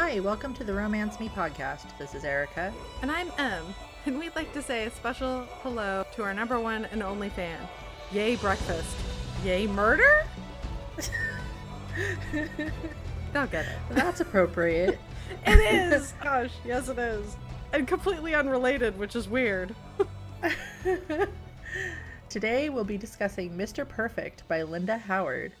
Hi, welcome to the Romance Me podcast. This is Erica. And I'm M, and we'd like to say a special hello to our number one and only fan. Yay breakfast. Yay murder? They'll get it. That's appropriate. It is! Gosh, yes it is. And completely unrelated, which is weird. Today we'll be discussing Mr. Perfect by Linda Howard.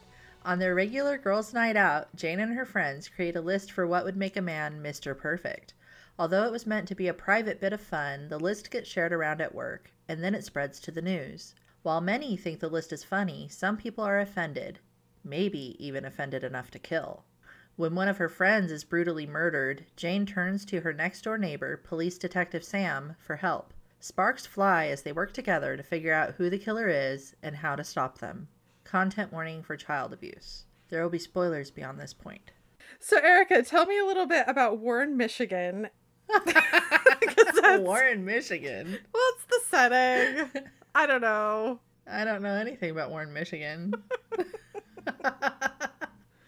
On their regular girls' night out, Jane and her friends create a list for what would make a man Mr. Perfect. Although it was meant to be a private bit of fun, the list gets shared around at work, and then it spreads to the news. While many think the list is funny, some people are offended, maybe even offended enough to kill. When one of her friends is brutally murdered, Jane turns to her next door neighbor, Police Detective Sam, for help. Sparks fly as they work together to figure out who the killer is and how to stop them. Content warning for child abuse. There will be spoilers beyond this point. So, Erica, tell me a little bit about Warren, Michigan. Warren, Michigan. What's the setting? I don't know. I don't know anything about Warren, Michigan.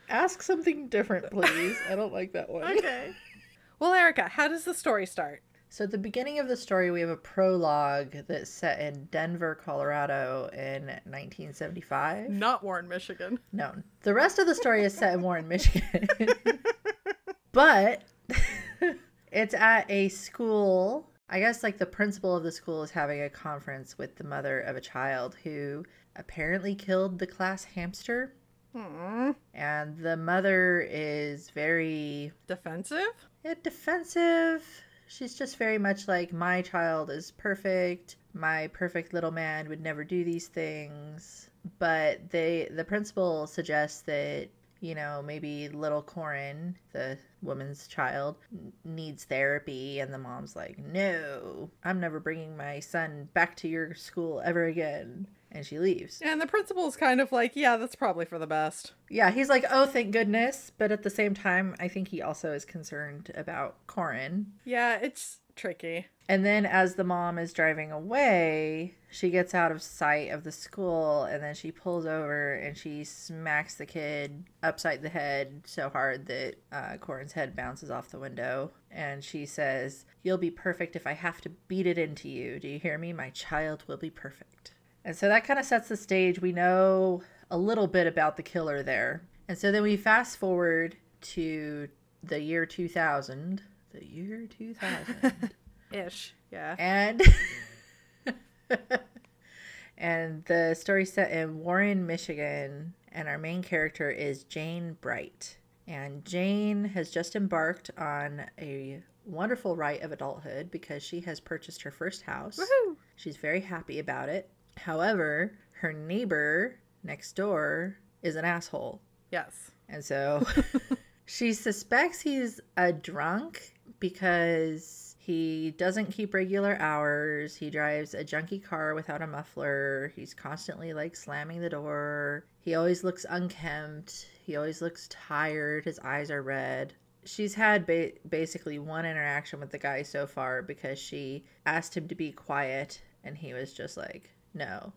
Ask something different, please. I don't like that one. Okay. Well, Erica, how does the story start? So, at the beginning of the story, we have a prologue that's set in Denver, Colorado in 1975. Not Warren, Michigan. No. The rest of the story is set in Warren, Michigan. but it's at a school. I guess, like, the principal of the school is having a conference with the mother of a child who apparently killed the class hamster. And the mother is very Defensive? yeah, defensive. She's just very much like, my child is perfect. My perfect little man would never do these things. But they, the principal suggests that, you know, maybe little Corin, the woman's child, needs therapy. And the mom's like, no, I'm never bringing my son back to your school ever again. And she leaves. And the principal's kind of like, yeah, that's probably for the best. Yeah, he's like, oh, thank goodness. But at the same time, I think he also is concerned about Corin. Yeah, it's tricky. And then as the mom is driving away, she gets out of sight of the school and then she pulls over and she smacks the kid upside the head so hard that uh, Corin's head bounces off the window. And she says, You'll be perfect if I have to beat it into you. Do you hear me? My child will be perfect. And so that kind of sets the stage. We know a little bit about the killer there. And so then we fast forward to the year 2000. The year 2000. Ish. Yeah. and and the story set in Warren, Michigan, and our main character is Jane Bright. And Jane has just embarked on a wonderful rite of adulthood because she has purchased her first house. Woohoo! She's very happy about it. However, her neighbor next door is an asshole. Yes. And so she suspects he's a drunk because he doesn't keep regular hours. He drives a junky car without a muffler. He's constantly like slamming the door. He always looks unkempt. He always looks tired. His eyes are red. She's had ba- basically one interaction with the guy so far because she asked him to be quiet and he was just like, no.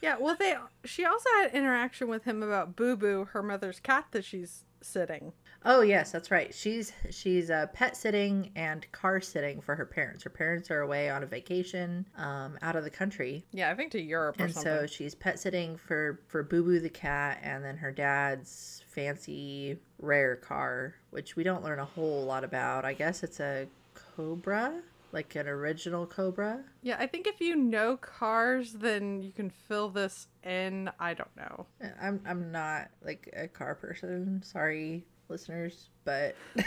Yeah, well, they. She also had interaction with him about Boo Boo, her mother's cat that she's sitting. Oh yes, that's right. She's she's uh, pet sitting and car sitting for her parents. Her parents are away on a vacation, um, out of the country, Yeah, I think to Europe or and something. so she's pet sitting for for Boo Boo the cat, and then her dad's fancy rare car, which we don't learn a whole lot about. I guess it's a Cobra, like an original Cobra. yeah, I think if you know cars, then you can fill this in. I don't know. I'm I'm not like a car person. Sorry, listeners, but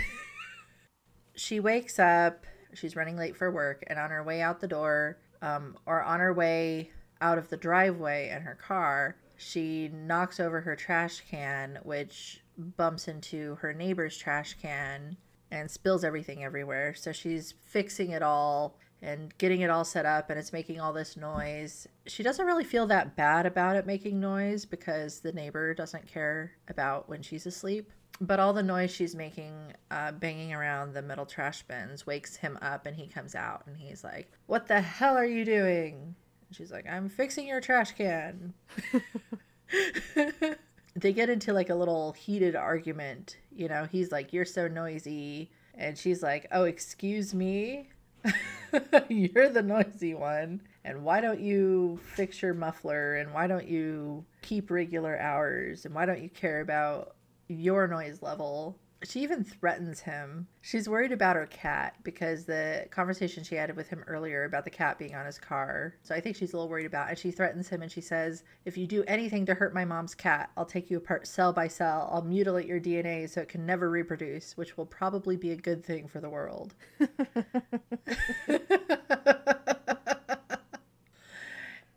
she wakes up. She's running late for work, and on her way out the door, um, or on her way out of the driveway in her car, she knocks over her trash can, which bumps into her neighbor's trash can and spills everything everywhere. So she's fixing it all and getting it all set up and it's making all this noise. She doesn't really feel that bad about it making noise because the neighbor doesn't care about when she's asleep. But all the noise she's making, uh, banging around the metal trash bins, wakes him up and he comes out and he's like, What the hell are you doing? And she's like, I'm fixing your trash can. they get into like a little heated argument. You know, he's like, You're so noisy. And she's like, Oh, excuse me? You're the noisy one. And why don't you fix your muffler? And why don't you keep regular hours? And why don't you care about your noise level? She even threatens him. She's worried about her cat because the conversation she had with him earlier about the cat being on his car. So I think she's a little worried about it. And she threatens him and she says, If you do anything to hurt my mom's cat, I'll take you apart cell by cell. I'll mutilate your DNA so it can never reproduce, which will probably be a good thing for the world.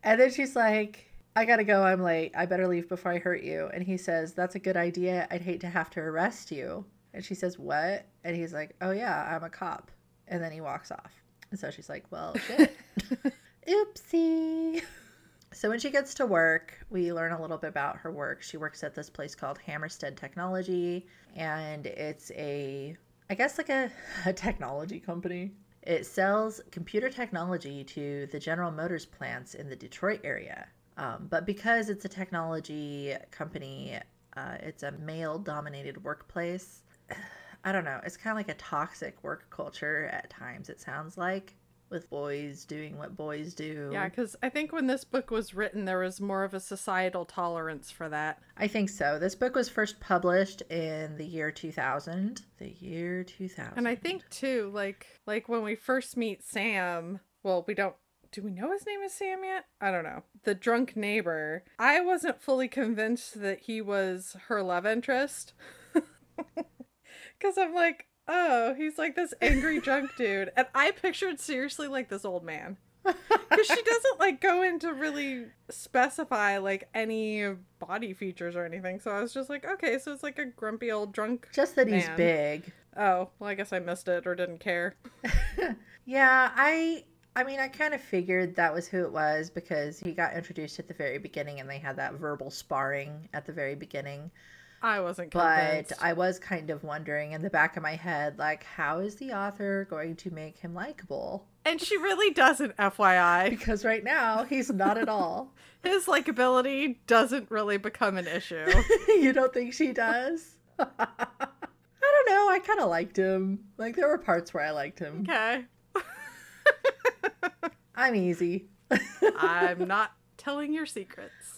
and then she's like, I gotta go. I'm late. I better leave before I hurt you. And he says, That's a good idea. I'd hate to have to arrest you. And she says, What? And he's like, Oh, yeah, I'm a cop. And then he walks off. And so she's like, Well, shit. Oopsie. So when she gets to work, we learn a little bit about her work. She works at this place called Hammerstead Technology, and it's a, I guess, like a, a technology company. It sells computer technology to the General Motors plants in the Detroit area. Um, but because it's a technology company, uh, it's a male dominated workplace. I don't know. It's kind of like a toxic work culture at times, it sounds like, with boys doing what boys do. Yeah, because I think when this book was written, there was more of a societal tolerance for that. I think so. This book was first published in the year 2000. The year 2000. And I think too, like like when we first meet Sam, well, we don't do we know his name is Sam yet? I don't know. The drunk neighbor. I wasn't fully convinced that he was her love interest. Cuz I'm like, "Oh, he's like this angry drunk dude." And I pictured seriously like this old man. Cuz she doesn't like go into really specify like any body features or anything. So I was just like, "Okay, so it's like a grumpy old drunk Just that he's big. Oh, well, I guess I missed it or didn't care. Yeah, I I mean, I kind of figured that was who it was because he got introduced at the very beginning and they had that verbal sparring at the very beginning. I wasn't But. I was kind of wondering in the back of my head, like, how is the author going to make him likable? And she really doesn't, FYI. Because right now, he's not at all. His likability doesn't really become an issue. you don't think she does? I don't know. I kind of liked him. Like, there were parts where I liked him. Okay. I'm easy. I'm not telling your secrets.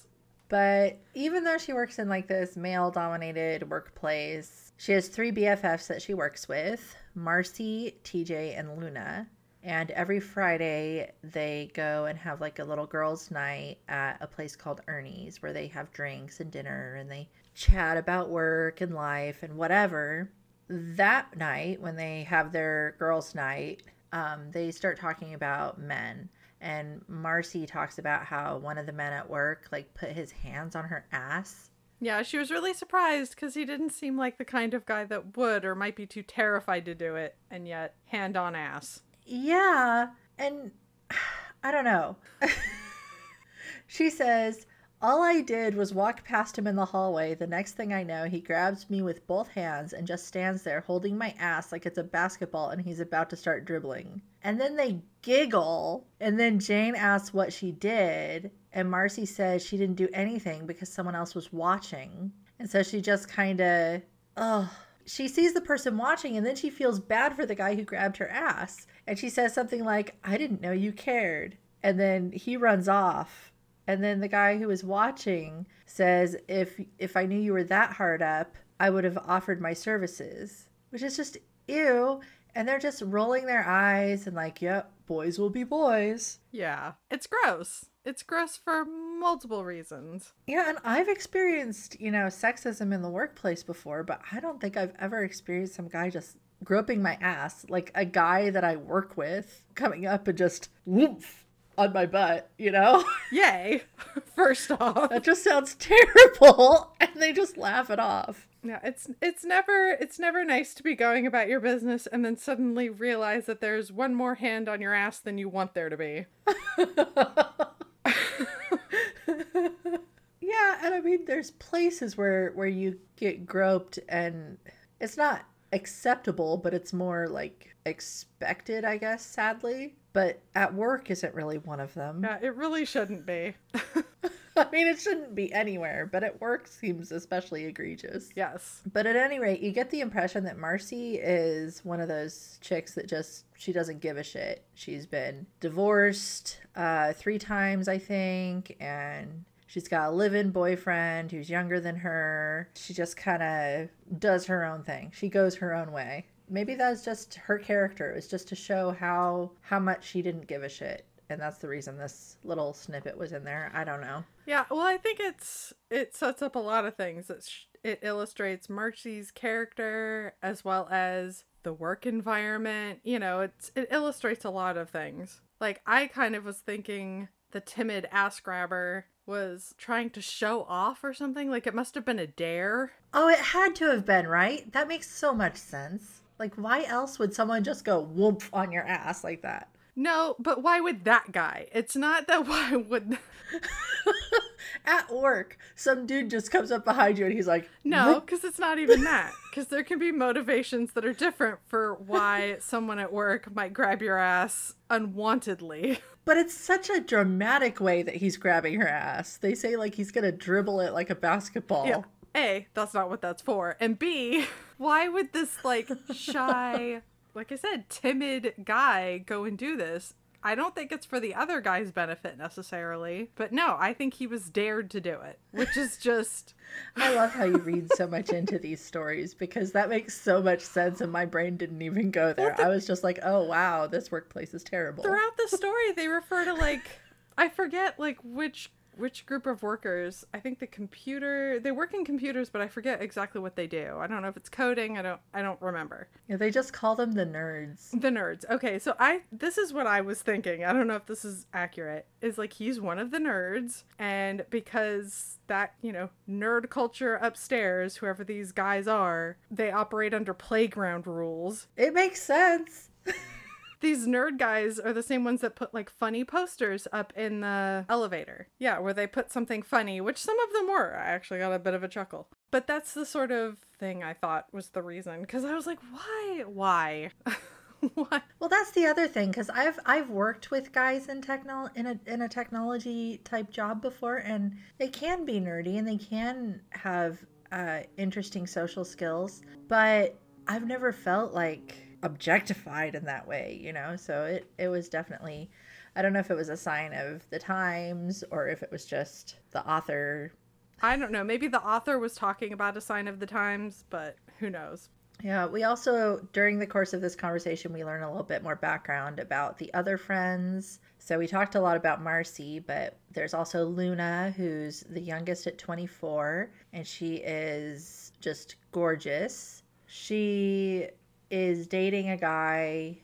But even though she works in like this male dominated workplace, she has three BFFs that she works with Marcy, TJ, and Luna. And every Friday, they go and have like a little girls' night at a place called Ernie's where they have drinks and dinner and they chat about work and life and whatever. That night, when they have their girls' night, um, they start talking about men and Marcy talks about how one of the men at work like put his hands on her ass. Yeah, she was really surprised because he didn't seem like the kind of guy that would or might be too terrified to do it, and yet hand on ass. Yeah, and I don't know. she says, All I did was walk past him in the hallway. The next thing I know, he grabs me with both hands and just stands there holding my ass like it's a basketball and he's about to start dribbling. And then they giggle. And then Jane asks what she did. And Marcy says she didn't do anything because someone else was watching. And so she just kind of, oh, she sees the person watching and then she feels bad for the guy who grabbed her ass. And she says something like, I didn't know you cared. And then he runs off. And then the guy who was watching says, if if I knew you were that hard up, I would have offered my services. Which is just ew. And they're just rolling their eyes and like, yep, boys will be boys. Yeah, it's gross. It's gross for multiple reasons. Yeah, and I've experienced, you know, sexism in the workplace before, but I don't think I've ever experienced some guy just groping my ass, like a guy that I work with coming up and just woof on my butt, you know? Yay, first off. that just sounds terrible, and they just laugh it off. Yeah, it's it's never it's never nice to be going about your business and then suddenly realize that there's one more hand on your ass than you want there to be. yeah, and I mean there's places where where you get groped and it's not acceptable, but it's more like expected, I guess, sadly. But at work isn't really one of them. Yeah, it really shouldn't be. I mean, it shouldn't be anywhere, but at work seems especially egregious. Yes. But at any rate, you get the impression that Marcy is one of those chicks that just she doesn't give a shit. She's been divorced uh, three times, I think, and she's got a live-in boyfriend who's younger than her. She just kind of does her own thing. She goes her own way. Maybe that's just her character. It's just to show how how much she didn't give a shit and that's the reason this little snippet was in there. I don't know. Yeah, well, I think it's it sets up a lot of things. It it illustrates Marcy's character as well as the work environment. You know, it's it illustrates a lot of things. Like I kind of was thinking the timid ass grabber was trying to show off or something. Like it must have been a dare. Oh, it had to have been, right? That makes so much sense. Like, why else would someone just go whoop on your ass like that? No, but why would that guy? It's not that why would at work some dude just comes up behind you and he's like no because it's not even that because there can be motivations that are different for why someone at work might grab your ass unwantedly but it's such a dramatic way that he's grabbing her ass they say like he's gonna dribble it like a basketball yeah. A that's not what that's for and b why would this like shy like I said, timid guy go and do this. I don't think it's for the other guy's benefit necessarily, but no, I think he was dared to do it, which is just. I love how you read so much into these stories because that makes so much sense, and my brain didn't even go there. The... I was just like, oh wow, this workplace is terrible. Throughout the story, they refer to like. I forget like which which group of workers i think the computer they work in computers but i forget exactly what they do. I don't know if it's coding i don't i don't remember. Yeah they just call them the nerds. The nerds. Okay so i this is what i was thinking. I don't know if this is accurate. Is like he's one of the nerds and because that you know nerd culture upstairs whoever these guys are they operate under playground rules. It makes sense these nerd guys are the same ones that put like funny posters up in the elevator. Yeah, where they put something funny, which some of them were. I actually got a bit of a chuckle. But that's the sort of thing I thought was the reason because I was like, why? Why? what? Well, that's the other thing because I've I've worked with guys in techno in a in a technology type job before, and they can be nerdy and they can have uh, interesting social skills, but I've never felt like objectified in that way, you know? So it, it was definitely, I don't know if it was a sign of the times or if it was just the author. I don't know. Maybe the author was talking about a sign of the times, but who knows? Yeah, we also, during the course of this conversation, we learn a little bit more background about the other friends. So we talked a lot about Marcy, but there's also Luna, who's the youngest at 24, and she is just gorgeous. She is dating a guy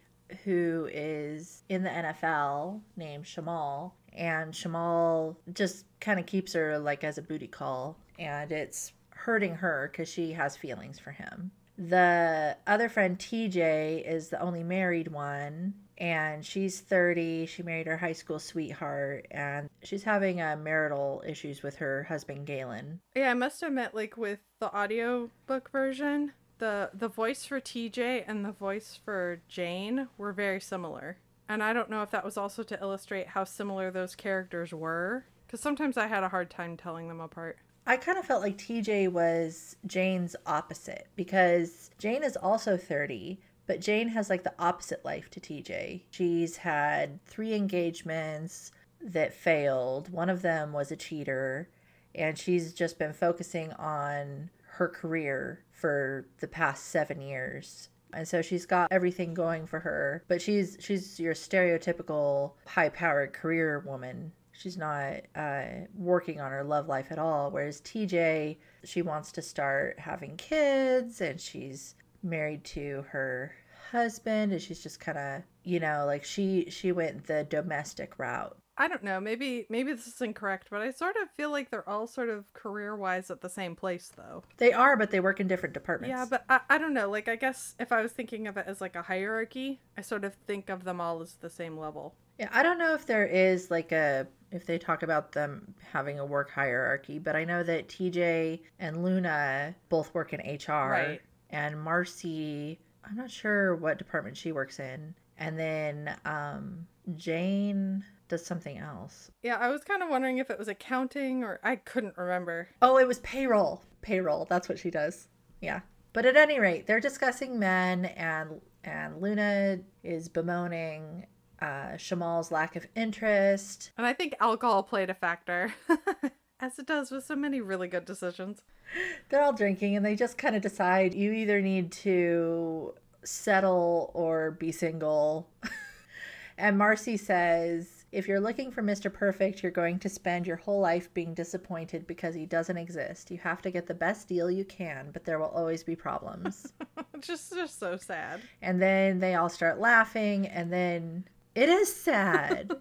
who is in the NFL named Shamal. And Shamal just kind of keeps her like as a booty call. And it's hurting her because she has feelings for him. The other friend, TJ, is the only married one. And she's 30. She married her high school sweetheart. And she's having uh, marital issues with her husband, Galen. Yeah, I must admit, like with the audio book version, the the voice for TJ and the voice for Jane were very similar. And I don't know if that was also to illustrate how similar those characters were cuz sometimes I had a hard time telling them apart. I kind of felt like TJ was Jane's opposite because Jane is also 30, but Jane has like the opposite life to TJ. She's had 3 engagements that failed. One of them was a cheater, and she's just been focusing on her career for the past seven years. And so she's got everything going for her but she's she's your stereotypical high powered career woman. She's not uh, working on her love life at all whereas tj she wants to start having kids and she's married to her husband and she's just kind of you know like she she went the domestic route I don't know. Maybe maybe this is incorrect, but I sort of feel like they're all sort of career wise at the same place, though. They are, but they work in different departments. Yeah, but I, I don't know. Like, I guess if I was thinking of it as like a hierarchy, I sort of think of them all as the same level. Yeah, I don't know if there is like a if they talk about them having a work hierarchy, but I know that TJ and Luna both work in HR, right? And Marcy, I'm not sure what department she works in, and then um, Jane does something else. Yeah, I was kind of wondering if it was accounting or I couldn't remember. Oh, it was payroll. Payroll. That's what she does. Yeah. But at any rate, they're discussing men, and and Luna is bemoaning uh, Shamal's lack of interest. And I think alcohol played a factor, as it does with so many really good decisions. They're all drinking, and they just kind of decide you either need to settle or be single. and Marcy says, if you're looking for Mr. Perfect, you're going to spend your whole life being disappointed because he doesn't exist. You have to get the best deal you can, but there will always be problems. just, just so sad. And then they all start laughing, and then it is sad.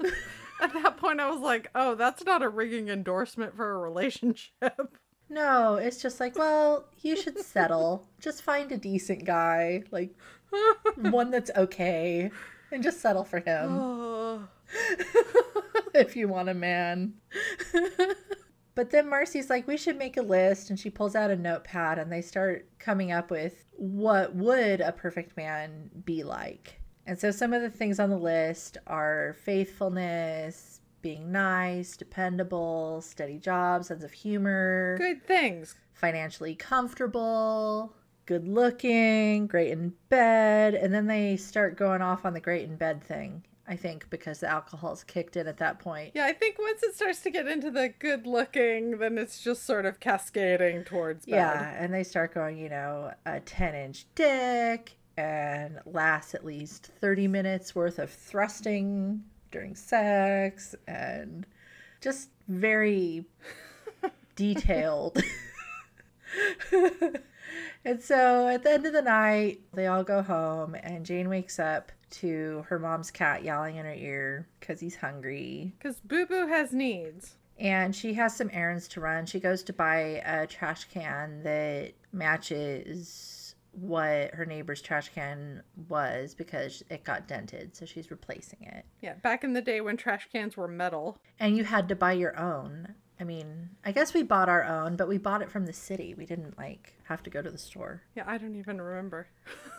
At that point, I was like, oh, that's not a ringing endorsement for a relationship. No, it's just like, well, you should settle. just find a decent guy, like one that's okay, and just settle for him. If you want a man. but then Marcy's like, we should make a list. And she pulls out a notepad and they start coming up with what would a perfect man be like. And so some of the things on the list are faithfulness, being nice, dependable, steady job, sense of humor, good things, financially comfortable, good looking, great in bed. And then they start going off on the great in bed thing. I think, because the alcohol's kicked in at that point. Yeah, I think once it starts to get into the good looking, then it's just sort of cascading towards bad. Yeah, and they start going, you know, a 10 inch dick and lasts at least 30 minutes worth of thrusting during sex and just very detailed. and so at the end of the night, they all go home, and Jane wakes up to her mom's cat yelling in her ear because he's hungry. Because Boo Boo has needs. And she has some errands to run. She goes to buy a trash can that matches what her neighbor's trash can was because it got dented. So she's replacing it. Yeah, back in the day when trash cans were metal. And you had to buy your own. I mean, I guess we bought our own, but we bought it from the city. We didn't like have to go to the store. Yeah, I don't even remember.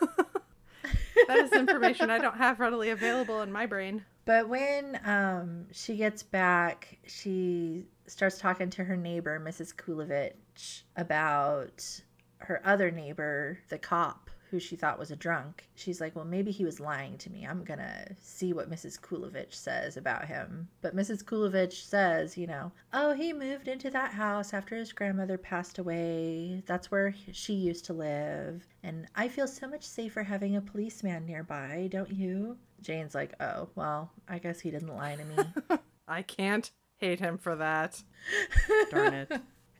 that is information I don't have readily available in my brain. But when um, she gets back, she starts talking to her neighbor, Mrs. Kulovich, about her other neighbor, the cop, who she thought was a drunk. She's like, well, maybe he was lying to me. I'm going to see what Mrs. Kulovich says about him. But Mrs. Kulovich says, you know, oh, he moved into that house after his grandmother passed away. That's where she used to live. And I feel so much safer having a policeman nearby, don't you? Jane's like, oh, well, I guess he didn't lie to me. I can't hate him for that. Darn it.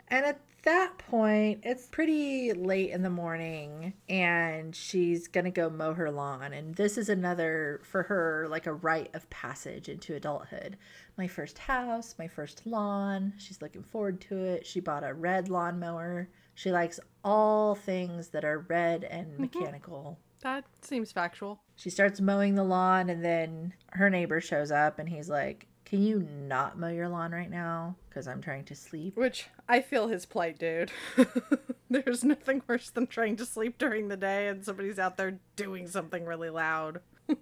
And at that point, it's pretty late in the morning and she's going to go mow her lawn. And this is another, for her, like a rite of passage into adulthood. My first house, my first lawn. She's looking forward to it. She bought a red lawnmower. She likes all things that are red and mm-hmm. mechanical. That seems factual. She starts mowing the lawn, and then her neighbor shows up and he's like, can you not mow your lawn right now? Because I'm trying to sleep. Which I feel his plight, dude. There's nothing worse than trying to sleep during the day and somebody's out there doing something really loud.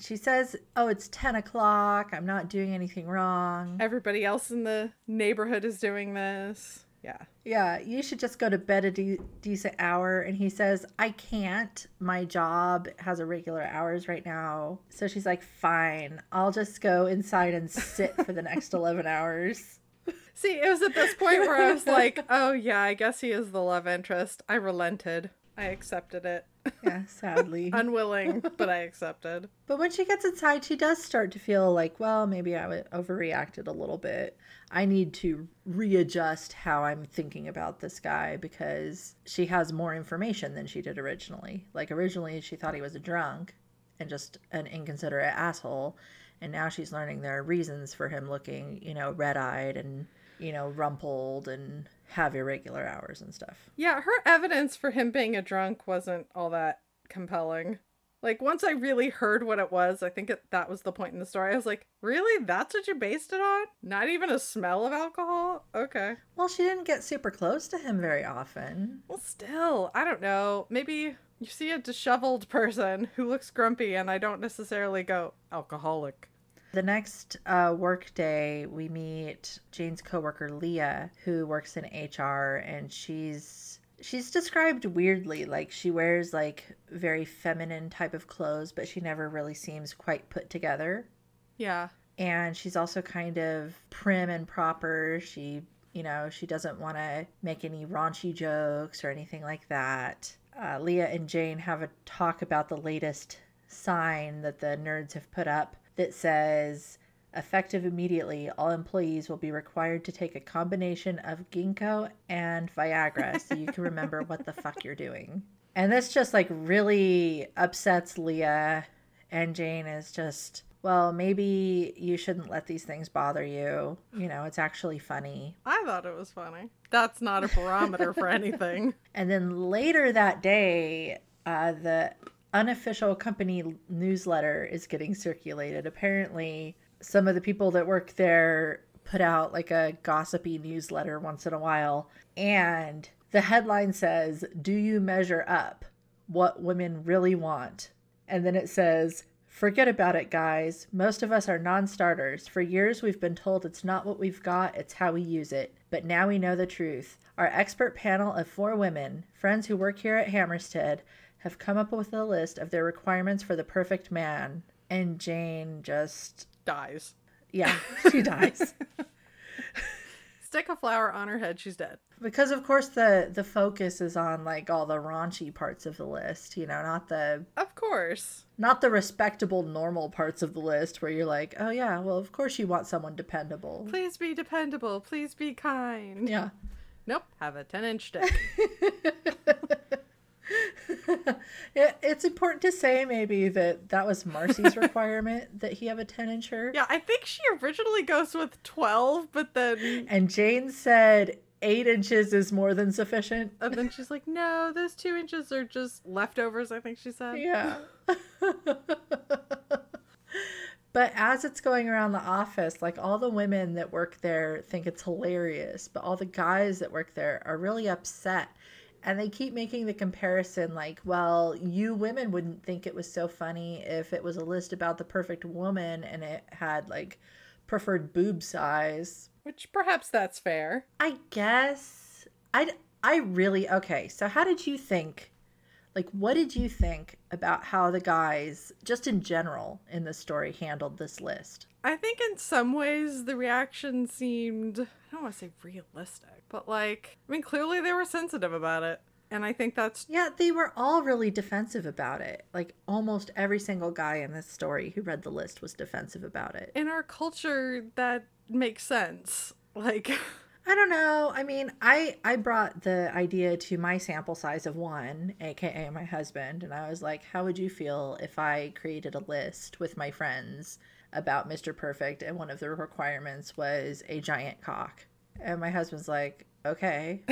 she says, Oh, it's 10 o'clock. I'm not doing anything wrong. Everybody else in the neighborhood is doing this. Yeah. Yeah, you should just go to bed a de- decent hour. And he says, I can't. My job has irregular hours right now. So she's like, Fine, I'll just go inside and sit for the next 11 hours. See, it was at this point where I was like, Oh, yeah, I guess he is the love interest. I relented. I accepted it. Yeah, sadly. Unwilling, but I accepted. But when she gets inside, she does start to feel like, well, maybe I overreacted a little bit. I need to readjust how I'm thinking about this guy because she has more information than she did originally. Like, originally, she thought he was a drunk and just an inconsiderate asshole. And now she's learning there are reasons for him looking, you know, red eyed and, you know, rumpled and have irregular hours and stuff. Yeah, her evidence for him being a drunk wasn't all that compelling. Like once I really heard what it was, I think it, that was the point in the story. I was like, "Really? That's what you based it on? Not even a smell of alcohol? Okay." Well, she didn't get super close to him very often. Well, still, I don't know. Maybe you see a disheveled person who looks grumpy and I don't necessarily go alcoholic. The next uh, work day, we meet Jane's coworker Leah, who works in HR, and she's she's described weirdly. Like she wears like very feminine type of clothes, but she never really seems quite put together. Yeah. And she's also kind of prim and proper. She, you know, she doesn't want to make any raunchy jokes or anything like that. Uh, Leah and Jane have a talk about the latest sign that the nerds have put up that says effective immediately all employees will be required to take a combination of ginkgo and viagra so you can remember what the fuck you're doing and this just like really upsets leah and jane is just well maybe you shouldn't let these things bother you you know it's actually funny I thought it was funny. That's not a barometer for anything. And then later that day, uh, the unofficial company newsletter is getting circulated. Apparently, some of the people that work there put out like a gossipy newsletter once in a while. And the headline says, Do you measure up what women really want? And then it says, Forget about it, guys. Most of us are non starters. For years, we've been told it's not what we've got, it's how we use it. But now we know the truth. Our expert panel of four women, friends who work here at Hammerstead, have come up with a list of their requirements for the perfect man. And Jane just, Dies. yeah, she dies. Stick a flower on her head, she's dead. because of course the the focus is on like all the raunchy parts of the list, you know, not the Of course. not the respectable normal parts of the list where you're like, "Oh yeah, well of course you want someone dependable." Please be dependable. Please be kind. Yeah. Nope. Have a 10 inch dick. It, it's important to say maybe that that was Marcy's requirement that he have a 10 incher. yeah, I think she originally goes with 12, but then. And Jane said 8 inches is more than sufficient. And then she's like, no, those two inches are just leftovers, I think she said. Yeah. but as it's going around the office, like all the women that work there think it's hilarious, but all the guys that work there are really upset. And they keep making the comparison like, well, you women wouldn't think it was so funny if it was a list about the perfect woman and it had like preferred boob size. Which perhaps that's fair. I guess I I really okay. So how did you think? Like, what did you think about how the guys, just in general, in the story handled this list? I think in some ways the reaction seemed, I don't want to say realistic, but like, I mean, clearly they were sensitive about it. And I think that's, Yeah, they were all really defensive about it. Like almost every single guy in this story who read the list was defensive about it. in our culture, that makes sense. Like, I don't know. I mean, I I brought the idea to my sample size of one, aka my husband, and I was like, "How would you feel if I created a list with my friends about Mr. Perfect and one of the requirements was a giant cock?" And my husband's like, "Okay.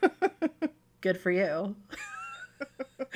Good for you."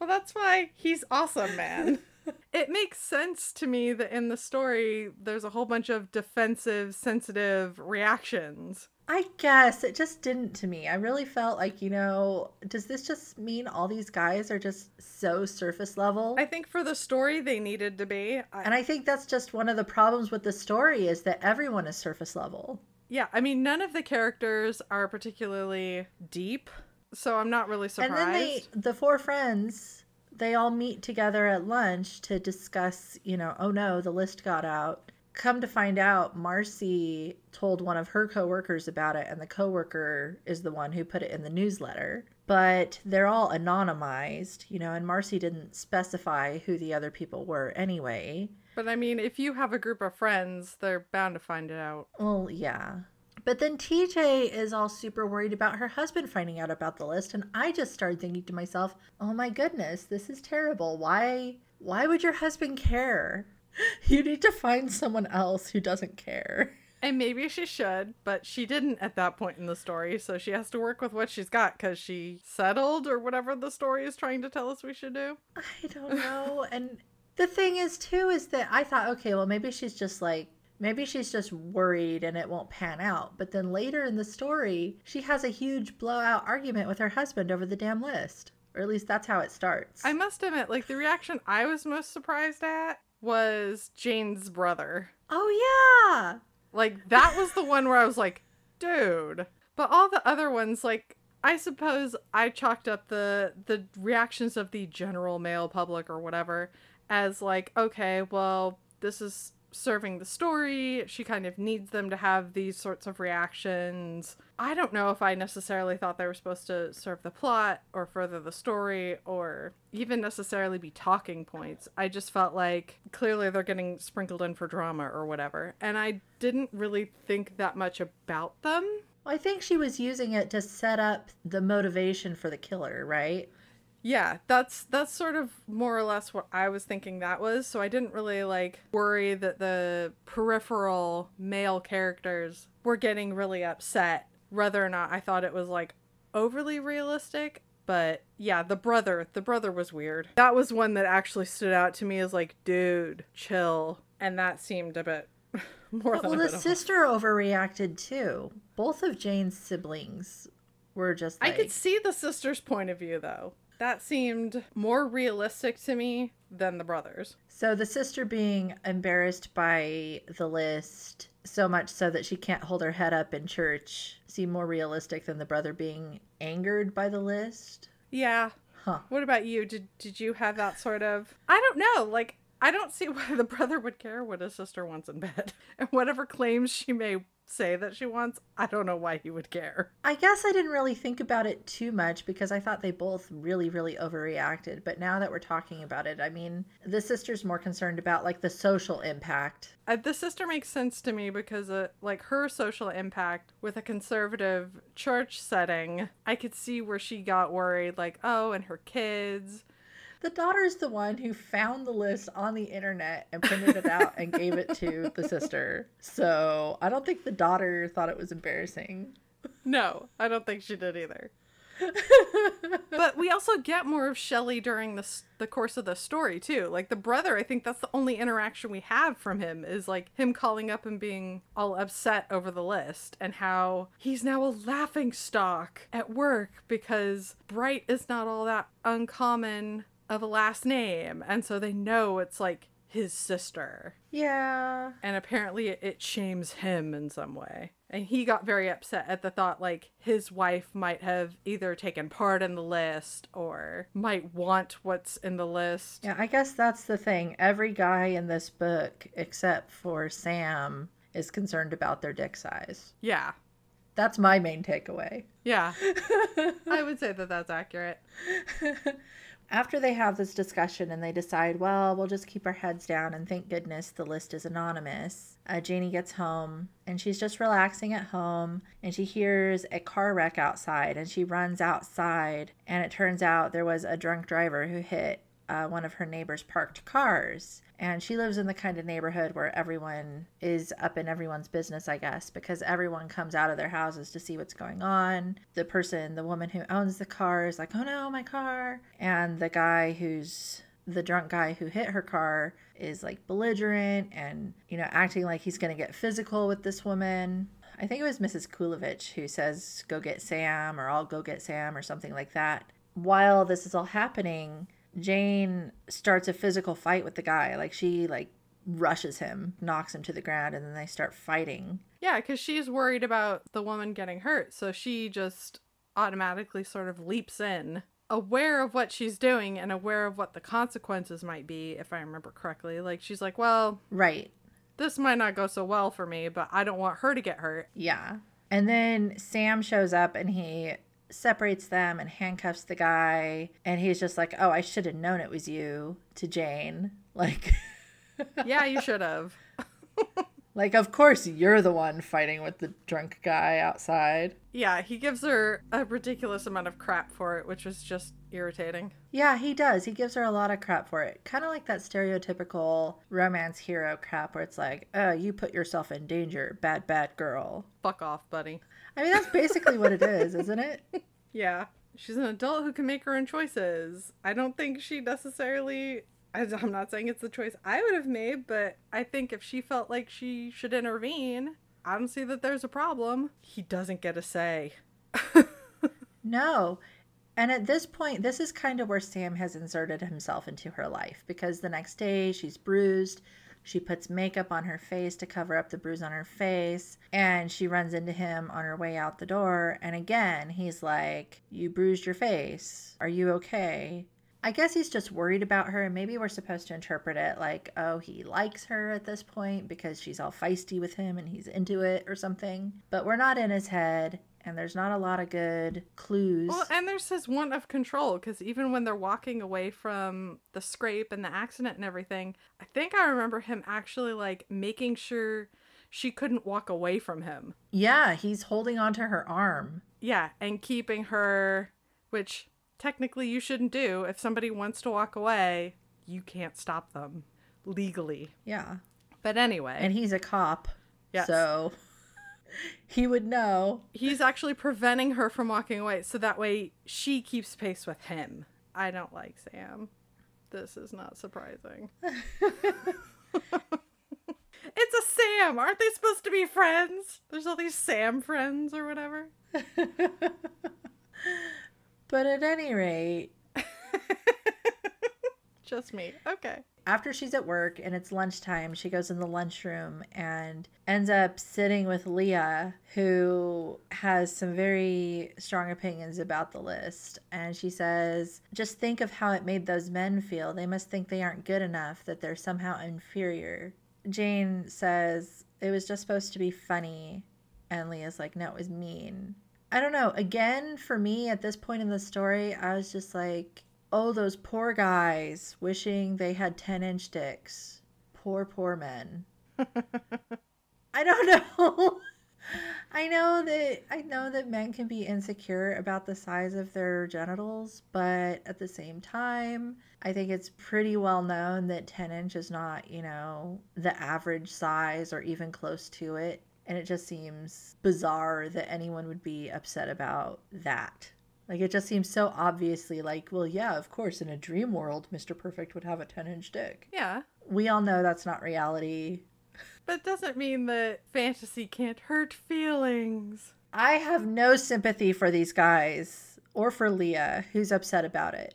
well, that's why he's awesome, man. it makes sense to me that in the story, there's a whole bunch of defensive, sensitive reactions. I guess it just didn't to me. I really felt like, you know, does this just mean all these guys are just so surface level? I think for the story, they needed to be. I, And I think that's just one of the problems with the story is that everyone is surface level. yeah, I mean, none of the characters are particularly deep, so I'm not really surprised. And then they the four friends, they all meet together at lunch to discuss, you know, oh no, the list got out. Come to find out, Marcy told one of her coworkers about it and the coworker is the one who put it in the newsletter. But they're all anonymized, you know, and Marcy didn't specify who the other people were anyway. But I mean, if you have a group of friends, they're bound to find it out. Well, yeah. But then TJ is all super worried about her husband finding out about the list and I just started thinking to myself, "Oh my goodness, this is terrible. Why why would your husband care? You need to find someone else who doesn't care." And maybe she should, but she didn't at that point in the story, so she has to work with what she's got because she settled or whatever the story is trying to tell us we should do. I don't know. and the thing is too is that I thought, okay, well maybe she's just like maybe she's just worried and it won't pan out. But then later in the story, she has a huge blowout argument with her husband over the damn list. Or at least that's how it starts. I must admit, like, the reaction I was most surprised at was Jane's brother. Oh yeah. Like that was the one where I was like, dude. But all the other ones, like I suppose I chalked up the the reactions of the general male public or whatever as like, okay, well, this is serving the story. She kind of needs them to have these sorts of reactions. I don't know if I necessarily thought they were supposed to serve the plot or further the story or even necessarily be talking points. I just felt like clearly they're getting sprinkled in for drama or whatever. And I didn't really think that much about them. I think she was using it to set up the motivation for the killer, right? Yeah, that's that's sort of more or less what I was thinking that was. So I didn't really like worry that the peripheral male characters were getting really upset whether or not I thought it was like overly realistic. But yeah, the brother, the brother was weird. That was one that actually stood out to me as like, dude, chill. And that seemed a bit more Well, the a bit of- sister overreacted too. Both of Jane's siblings were just I could see the sister's point of view though. That seemed more realistic to me than the brothers. So the sister being embarrassed by the list so much so that she can't hold her head up in church seemed more realistic than the brother being angered by the list. Yeah. Huh. What about you? Did did you have that sort of I don't know, like I don't see why the brother would care what his sister wants in bed. And whatever claims she may say that she wants, I don't know why he would care. I guess I didn't really think about it too much because I thought they both really, really overreacted. But now that we're talking about it, I mean, the sister's more concerned about like the social impact. Uh, the sister makes sense to me because uh, like her social impact with a conservative church setting, I could see where she got worried like, oh, and her kids. The daughter's the one who found the list on the internet and printed it out and gave it to the sister. So I don't think the daughter thought it was embarrassing. No, I don't think she did either. but we also get more of Shelley during the the course of the story too. Like the brother, I think that's the only interaction we have from him is like him calling up and being all upset over the list and how he's now a laughing stock at work because Bright is not all that uncommon of a last name, and so they know it's like his sister Yeah. and apparently it, it shames him in some way. And he got very upset at the thought like his wife might have either taken part in the list or might want what's in the list. Yeah, I guess that's the thing. Every guy in this book, except for Sam, is concerned about their dick size. Yeah. That's my main takeaway. Yeah. I would say that that's accurate. After they have this discussion and they decide, well, we'll just keep our heads down and thank goodness the list is anonymous, uh, Janie gets home and she's just relaxing at home and she hears a car wreck outside and she runs outside and it turns out there was a drunk driver who hit uh, one of her neighbor's parked cars. And she lives in the kind of neighborhood where everyone is up in everyone's business, I guess, because everyone comes out of their houses to see what's going on. The person, the woman who owns the car, is like, oh no, my car. And the guy who's the drunk guy who hit her car is like belligerent and, you know, acting like he's going to get physical with this woman. I think it was Mrs. Kulovich who says, go get Sam, or I'll go get Sam, or something like that. While this is all happening, Jane starts a physical fight with the guy. Like she like rushes him, knocks him to the ground, and then they start fighting. Yeah, because she's worried about the woman getting hurt. So she just automatically sort of leaps in, aware of what she's doing and aware of what the consequences might be, if I remember correctly. Like, she's like, well, Right. this might not go so well for me, but I don't want her to get hurt. Yeah. And then Sam shows up and he separates them and handcuffs the guy. And he's just like, oh, I should have known it was you to Jane. Like, Yeah, you should have. like, of course you're the one fighting with the drunk guy outside. Yeah, he gives her a ridiculous amount of crap for it, which was just irritating. Yeah, he does. He gives her a lot of crap for it. Kind of like that stereotypical romance hero crap where it's like, oh, you put yourself in danger, bad, bad girl. Fuck off, buddy. I mean, that's basically what it is, isn't it? Yeah. She's an adult who can make her own choices. I don't think she necessarily. I'm not saying it's the choice I would have made, but I think if she felt like she should intervene, I don't see that there's a problem. He doesn't get a say. No. And at this point, this is kind of where Sam has inserted himself into her life because the next day she's bruised. She puts makeup on her face to cover up the bruise on her face, and she runs into him on her way out the door. And again, he's like, You bruised your face. Are you okay? I guess he's just worried about her. And maybe we're supposed to interpret it like, oh, he likes her at this point because she's all feisty with him and he's into it or something. But we're not in his head and there's not a lot of good clues. Well, and there's his want of control because even when they're walking away from the scrape and the accident and everything, I think I remember him actually like making sure she couldn't walk away from him. Yeah, he's holding onto her arm. Yeah, and keeping her, which technically you shouldn't do. If somebody wants to walk away, you can't stop them legally. Yeah. But anyway. And he's a cop. Yes. So he would know. He's actually preventing her from walking away so that way she keeps pace with him. I don't like Sam. This is not surprising. it's a Sam. Aren't they supposed to be friends? There's all these Sam friends or whatever. But at any rate, just me. Okay. After she's at work and it's lunchtime, she goes in the lunchroom and ends up sitting with Leah, who has some very strong opinions about the list. And she says, Just think of how it made those men feel. They must think they aren't good enough, that they're somehow inferior. Jane says, It was just supposed to be funny. And Leah's like, No, it was mean. I don't know. Again, for me at this point in the story, I was just like, oh, those poor guys wishing they had 10 inch dicks. Poor, poor men. I don't know. I know that I know that men can be insecure about the size of their genitals, but at the same time, I think it's pretty well known that 10 inch is not, you know, the average size or even close to it. And it just seems bizarre that anyone would be upset about that. Like, it just seems so obviously like, well, yeah, of course, in a dream world, Mr. Perfect would have a 10 inch dick. Yeah. We all know that's not reality. But it doesn't mean that fantasy can't hurt feelings. I have no sympathy for these guys or for Leah, who's upset about it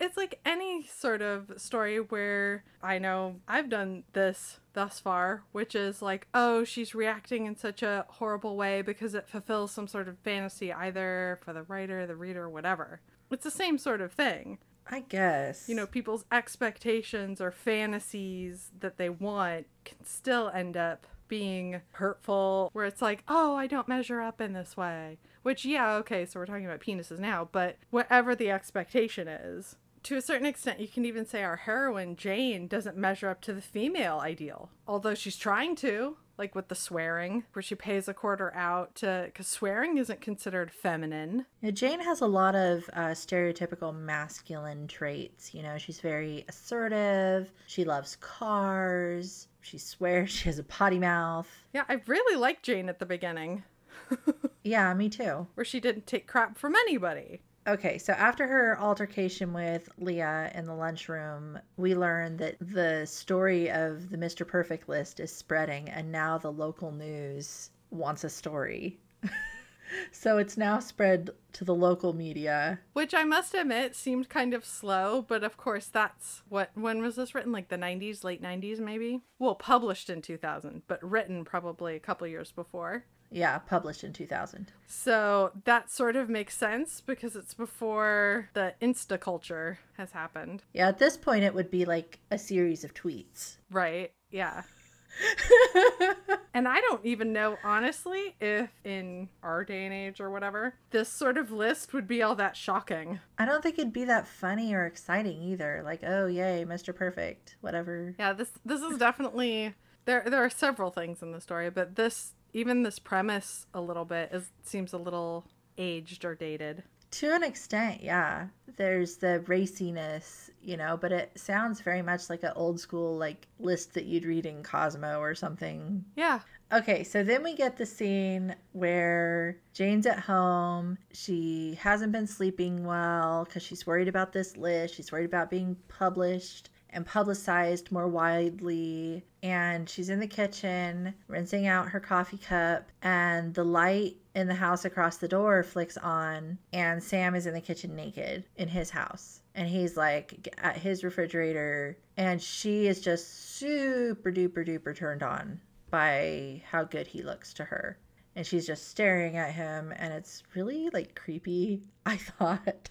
it's like any sort of story where I know I've done this thus far, which is like, oh, she's reacting in such a horrible way because it fulfills some sort of fantasy, either for the writer, the reader, whatever. It's the same sort of thing. I guess. You know, people's expectations or fantasies that they want can still end up being hurtful, where it's like, oh, I don't measure up in this way. Which, yeah, okay, so we're talking about penises now, but whatever the expectation is, to a certain extent, you can even say our heroine, Jane, doesn't measure up to the female ideal. Although she's trying to, like with the swearing, where she pays a quarter out to, because swearing isn't considered feminine. Yeah, Jane has a lot of uh, stereotypical masculine traits. You know, she's very assertive, she loves cars, she swears, she has a potty mouth. Yeah, I really liked Jane at the beginning. yeah, me too. Where she didn't take crap from anybody. Okay, so after her altercation with Leah in the lunchroom, we learn that the story of the Mr. Perfect list is spreading, and now the local news wants a story. so it's now spread to the local media. Which I must admit seemed kind of slow, but of course that's what when was this written? Like the 90s, late 90s maybe? Well, published in 2000, but written probably a couple years before. Yeah, published in 2000. So that sort of makes sense because it's before the Insta culture has happened. Yeah, at this point, it would be like a series of tweets. Right. Yeah. and I don't even know, honestly, if in our day and age or whatever, this sort of list would be all that shocking. I don't think it'd be that funny or exciting either. Like, oh, yay, Mr. Perfect, whatever. Yeah, this this is definitely there. There are several things in the story, but this even this premise a little bit is seems a little aged or dated. To an extent, yeah. There's the raciness, you know, but it sounds very much like an old school like list that you'd read in Cosmo or something. Yeah. Okay, so then we get the scene where Jane's at home. She hasn't been sleeping well because she's worried about this list. She's worried about being published and publicized more widely. And she's in the kitchen rinsing out her coffee cup, and the light in the house across the door flicks on, and Sam is in the kitchen naked in his house. And he's like at his refrigerator, and she is just super duper duper turned on by how good he looks to her. And she's just staring at him, and it's really like creepy, I thought.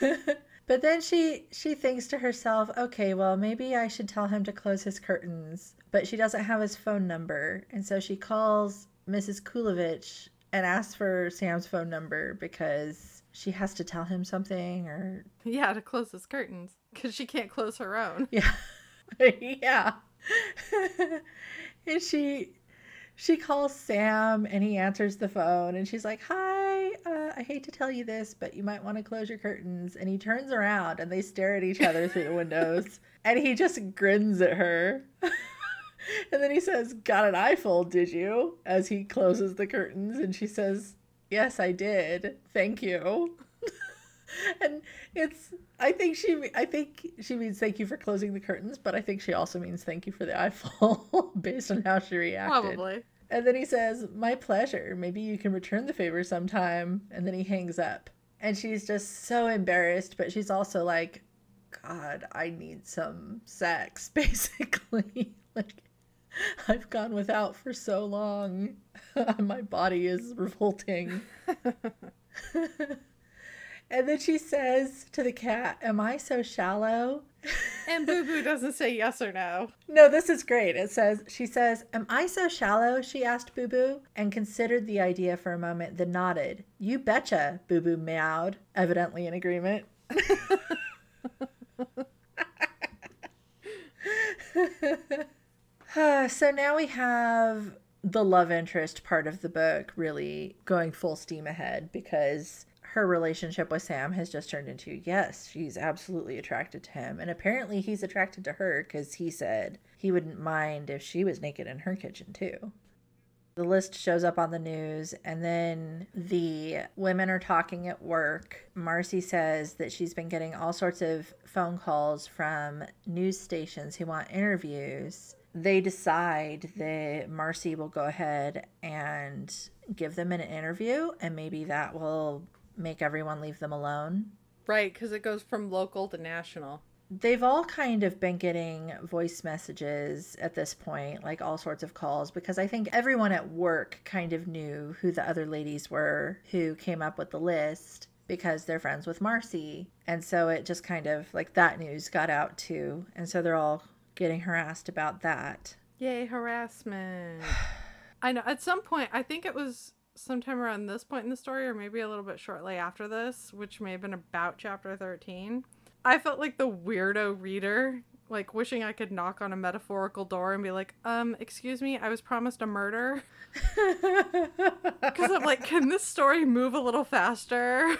but then she she thinks to herself, okay, well maybe I should tell him to close his curtains. But she doesn't have his phone number, and so she calls Mrs. Kulovich and asks for Sam's phone number because she has to tell him something or Yeah, to close his curtains because she can't close her own. yeah yeah and she she calls sam and he answers the phone and she's like hi uh, i hate to tell you this but you might want to close your curtains. And he turns around and they stare at each other through the windows and he just grins at her. And then he says got an eyeful did you? as he closes the curtains and she says yes i did. Thank you it's i think she i think she means thank you for closing the curtains but i think she also means thank you for the eyeful based on how she reacted. Probably. and then he says my pleasure. Maybe you can return the favor sometime. And then he hangs up. And she's just so embarrassed but she's also like god i need some sex basically. Like i've gone without for so long. My body is revolting and then she says to the cat, Am I so shallow? And Boo Boo doesn't say yes or no. No, this is great. It says, She says, Am I so shallow? She asked Boo Boo and considered the idea for a moment, then nodded. You betcha, Boo Boo meowed, evidently in agreement. so now we have the love interest part of the book really going full steam ahead because her relationship with Sam has just turned into yes, she's absolutely attracted to him. And apparently he's attracted to her because he said he wouldn't mind if she was naked in her kitchen too. The list shows up on the news, and then the women are talking at work. Marcy says that she's been getting all sorts of phone calls from news stations who want interviews. They decide that Marcy will go ahead and give them an interview, and maybe that will make everyone leave them alone. Right, because it goes from local to national. They've all kind of been getting voice messages at this point, like all sorts of calls, because I think everyone at work kind of knew who the other ladies were who came up with the list because they're friends with Marcy. And so it just kind of like that news got out too. And so they're all getting harassed about that. Yay, harassment. I know. At some point, I think it was sometime around this point in the story, or maybe a little bit shortly after this, which may have been about chapter 13. I felt like the weirdo reader, like wishing I could knock on a metaphorical door and be like, um, excuse me, I was promised a murder. Because I'm like, can this story move a little faster?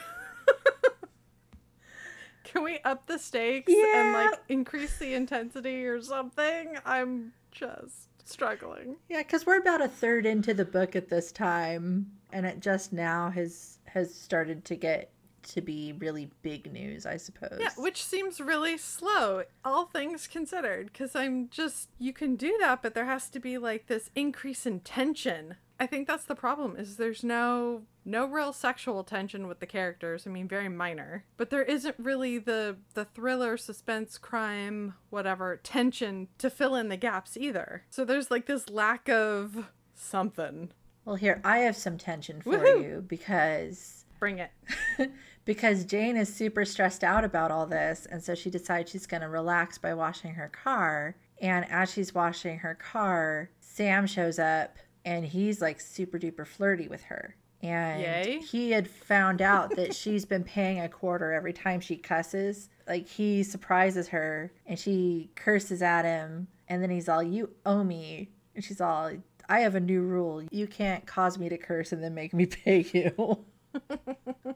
can we up the stakes and like increase the intensity or something? I'm just struggling. Yeah, because we're about a third into the book at this time, and it just now has has started to get to be really big news, I suppose. Yeah, which seems really slow, all things considered, because I'm just, you can do that, but there has to be like this increase in tension. I think that's the problem is there's no no real sexual tension with the characters. I mean, very minor, but there isn't really the the thriller, suspense, crime, whatever tension to fill in the gaps either. So there's like this lack of something. Well, here I have some tension for Woohoo! you because Bring it. because Jane is super stressed out about all this, and so she decides she's going to relax by washing her car. And as she's washing her car, Sam shows up, and he's like super duper flirty with her. And Yay. he had found out that she's been paying a quarter every time she cusses. Like he surprises her, and she curses at him, and then he's all, "You owe me," and she's all. I have a new rule. You can't cause me to curse and then make me pay you.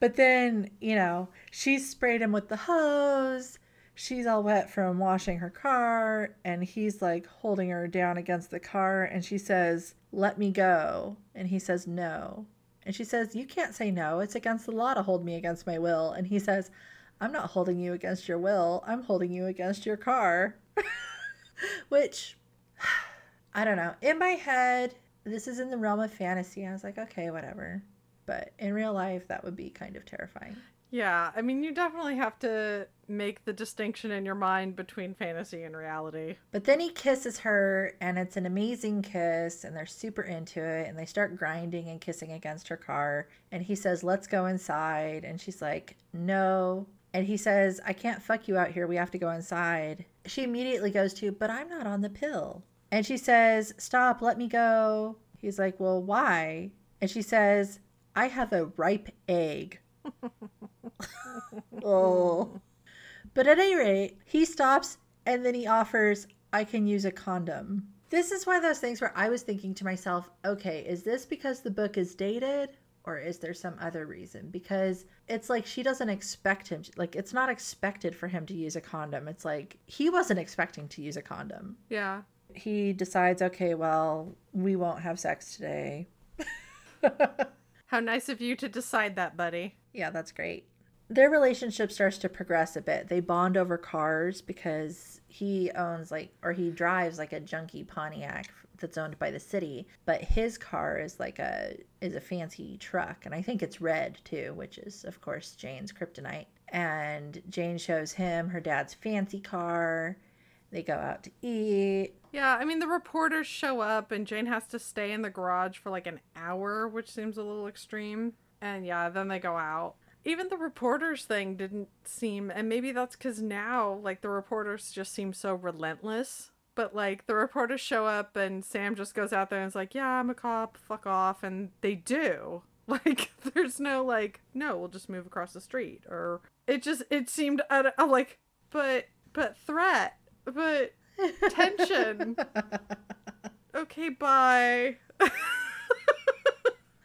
But then, you know, she sprayed him with the hose. She's all wet from washing her car. And he's like holding her down against the car. And she says, Let me go. And he says, No. And she says, You can't say no. It's against the law to hold me against my will. And he says, I'm not holding you against your will. I'm holding you against your car. Which, I don't know. In my head, this is in the realm of fantasy. I was like, okay, whatever. But in real life, that would be kind of terrifying. Yeah, I mean, you definitely have to make the distinction in your mind between fantasy and reality. But then he kisses her, and it's an amazing kiss, and they're super into it, and they start grinding and kissing against her car. And he says, Let's go inside. And she's like, No. And he says, I can't fuck you out here. We have to go inside. She immediately goes to, But I'm not on the pill. And she says, Stop, let me go. He's like, Well, why? And she says, I have a ripe egg. oh. But at any rate, he stops and then he offers, I can use a condom. This is one of those things where I was thinking to myself, okay, is this because the book is dated or is there some other reason? Because it's like she doesn't expect him, to, like, it's not expected for him to use a condom. It's like he wasn't expecting to use a condom. Yeah. He decides, okay, well, we won't have sex today. How nice of you to decide that, buddy. Yeah, that's great. Their relationship starts to progress a bit. They bond over cars because he owns like or he drives like a junky Pontiac that's owned by the city, but his car is like a is a fancy truck and I think it's red too, which is of course Jane's kryptonite. And Jane shows him her dad's fancy car. They go out to eat. Yeah, I mean, the reporters show up and Jane has to stay in the garage for like an hour, which seems a little extreme. And yeah, then they go out. Even the reporters thing didn't seem, and maybe that's because now, like, the reporters just seem so relentless. But, like, the reporters show up and Sam just goes out there and is like, yeah, I'm a cop, fuck off. And they do. Like, there's no, like, no, we'll just move across the street. Or it just, it seemed, I'm uh, like, but, but threat, but tension. okay, bye.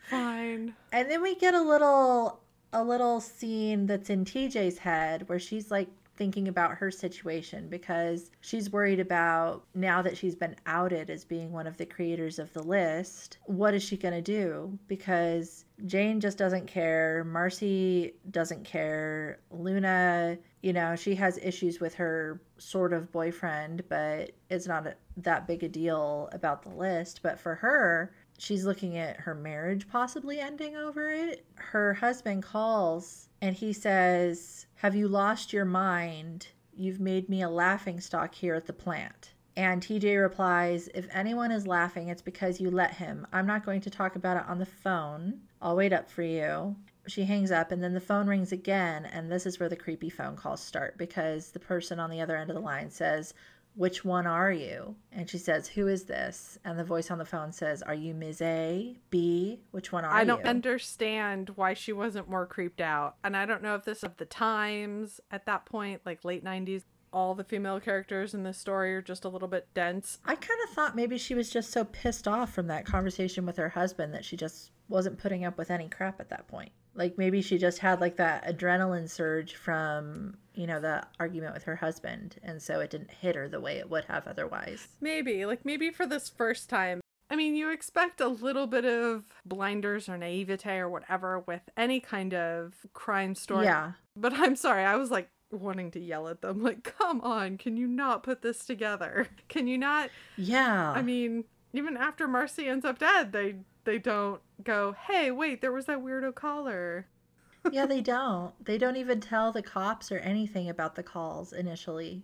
Fine. And then we get a little a little scene that's in TJ's head where she's like thinking about her situation because she's worried about now that she's been outed as being one of the creators of the list, what is she going to do? Because Jane just doesn't care, Marcy doesn't care, Luna, you know, she has issues with her sort of boyfriend, but it's not a, that big a deal about the list. But for her, she's looking at her marriage possibly ending over it. Her husband calls and he says, Have you lost your mind? You've made me a laughing stock here at the plant. And TJ replies, If anyone is laughing, it's because you let him. I'm not going to talk about it on the phone. I'll wait up for you. She hangs up, and then the phone rings again. And this is where the creepy phone calls start because the person on the other end of the line says, which one are you? And she says, Who is this? And the voice on the phone says, Are you Ms. A? B? Which one are you? I don't you? understand why she wasn't more creeped out. And I don't know if this of the times at that point, like late 90s, all the female characters in this story are just a little bit dense. I kind of thought maybe she was just so pissed off from that conversation with her husband that she just wasn't putting up with any crap at that point. Like maybe she just had like that adrenaline surge from, you know, the argument with her husband. And so it didn't hit her the way it would have otherwise. Maybe. Like maybe for this first time. I mean, you expect a little bit of blinders or naivete or whatever with any kind of crime story. Yeah. But I'm sorry, I was like wanting to yell at them like, come on, can you not put this together? Can you not? Yeah. I mean, even after Marcy ends up dead, they they don't go, hey, wait, there was that weirdo caller. yeah, they don't. They don't even tell the cops or anything about the calls initially.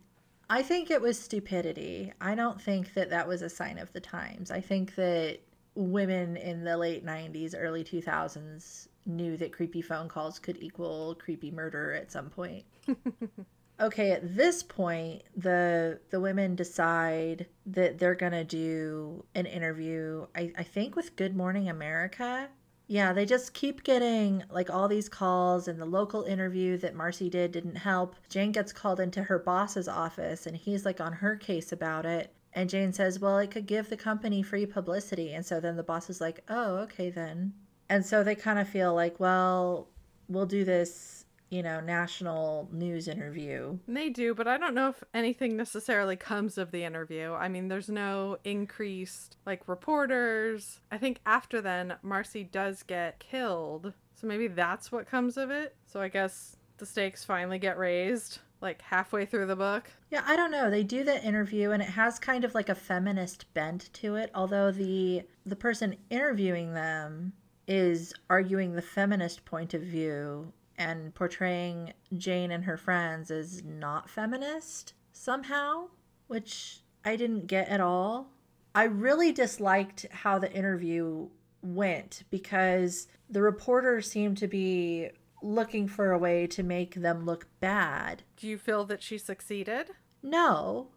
I think it was stupidity. I don't think that that was a sign of the times. I think that women in the late 90s, early 2000s knew that creepy phone calls could equal creepy murder at some point. okay, at this point, the the women decide that they're gonna do an interview. I, I think with Good Morning America. Yeah, they just keep getting like all these calls, and the local interview that Marcy did didn't help. Jane gets called into her boss's office, and he's like on her case about it. And Jane says, Well, it could give the company free publicity. And so then the boss is like, Oh, okay, then. And so they kind of feel like, Well, we'll do this you know, national news interview. They do, but I don't know if anything necessarily comes of the interview. I mean, there's no increased like reporters. I think after then, Marcy does get killed. So maybe that's what comes of it. So I guess the stakes finally get raised. like halfway through the book. Yeah, I don't know. They do the interview and it has kind of like a feminist bent to it, although the the person interviewing them is arguing the feminist point of view and portraying Jane and her friends as not feminist somehow, which I didn't get at all. I really disliked how the interview went because the reporter seemed to be looking for a way to make them look bad. Do you feel that she succeeded? No.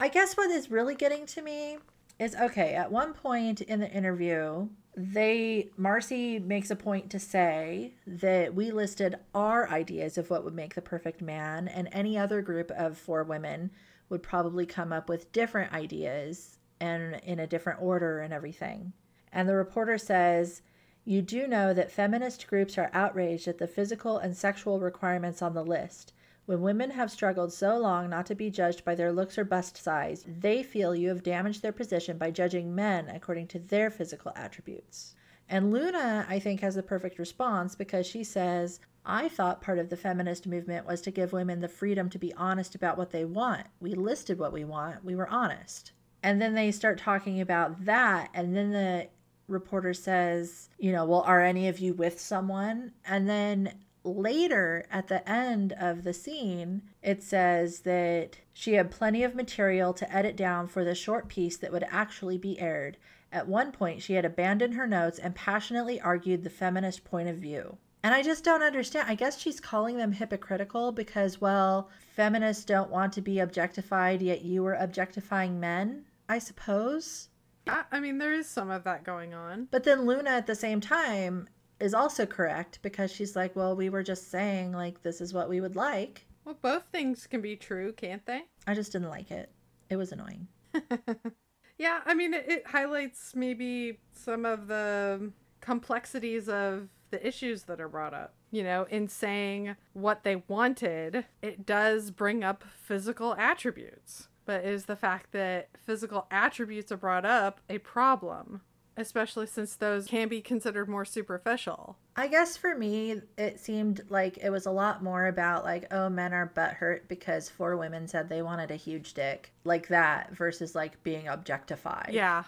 I guess what is really getting to me is okay, at one point in the interview, they Marcy makes a point to say that we listed our ideas of what would make the perfect man and any other group of four women would probably come up with different ideas and in a different order and everything. And the reporter says, You do know that feminist groups are outraged at the physical and sexual requirements on the list. When women have struggled so long not to be judged by their looks or bust size, they feel you have damaged their position by judging men according to their physical attributes. And Luna, I think, has the perfect response because she says, I thought part of the feminist movement was to give women the freedom to be honest about what they want. We listed what we want, we were honest. And then they start talking about that, and then the reporter says, you know, well, are any of you with someone? And then later at the end of the scene, it says that she had plenty of material to edit down for the short piece that would actually be aired. At one point, she had abandoned her notes and passionately argued the feminist point of view. And I just don't understand. I guess she's calling them hypocritical because, well, feminists don't want to be objectified, yet you were objectifying men, I suppose. I, I mean, there is some of that going on. But then Luna at the same time is also correct because she's like, well, we were just saying, like, this is what we would like. Well, both things can be true, can't they? I just didn't like it. It was annoying. yeah, I mean, it, it highlights maybe some of the complexities of the issues that are brought up. You know, in saying what they wanted, it does bring up physical attributes. But is the fact that physical attributes are brought up a problem? Especially since those can be considered more superficial. I guess for me, it seemed like it was a lot more about like, oh, men are butthurt because four women said they wanted a huge dick, like that, versus like being objectified. Yeah.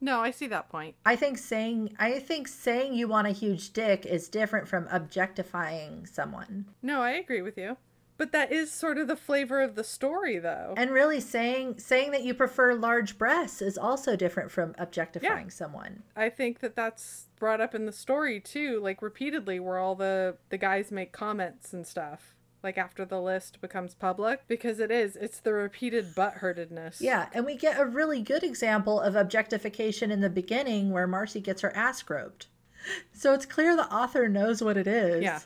No, I see that point. I think saying I think saying you want a huge dick is different from objectifying someone. No, I agree with you. But that is sort of the flavor of the story though. And really saying saying that you prefer large breasts is also different from objectifying yeah. someone. I think that that's brought up in the story too, like repeatedly where all the the guys make comments and stuff. Like after the list becomes public, because it is, it's the repeated butthurtedness. Yeah, and we get a really good example of objectification in the beginning where Marcy gets her ass groped. So it's clear the author knows what it is. Yeah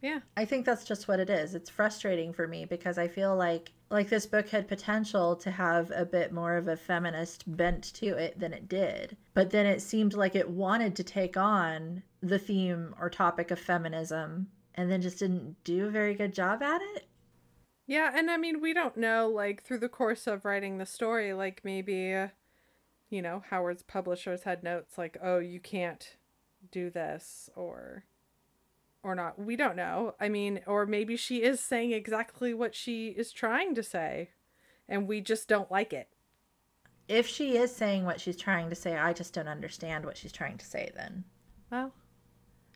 yeah. I think that's just what it is. It's frustrating for me because I feel like like this book had potential to have a bit more of a feminist bent to it than it did. But then it seemed like it wanted to take on the theme or topic of feminism and then just didn't do a very good job at it. Yeah, and I mean, we don't know like through the course of writing the story like maybe uh, you know, Howard's publishers had notes like, "Oh, you can't do this," or or not. We don't know. I mean, or maybe she is saying exactly what she is trying to say and we just don't like it. If she is saying what she's trying to say, I just don't understand what she's trying to say then. Well,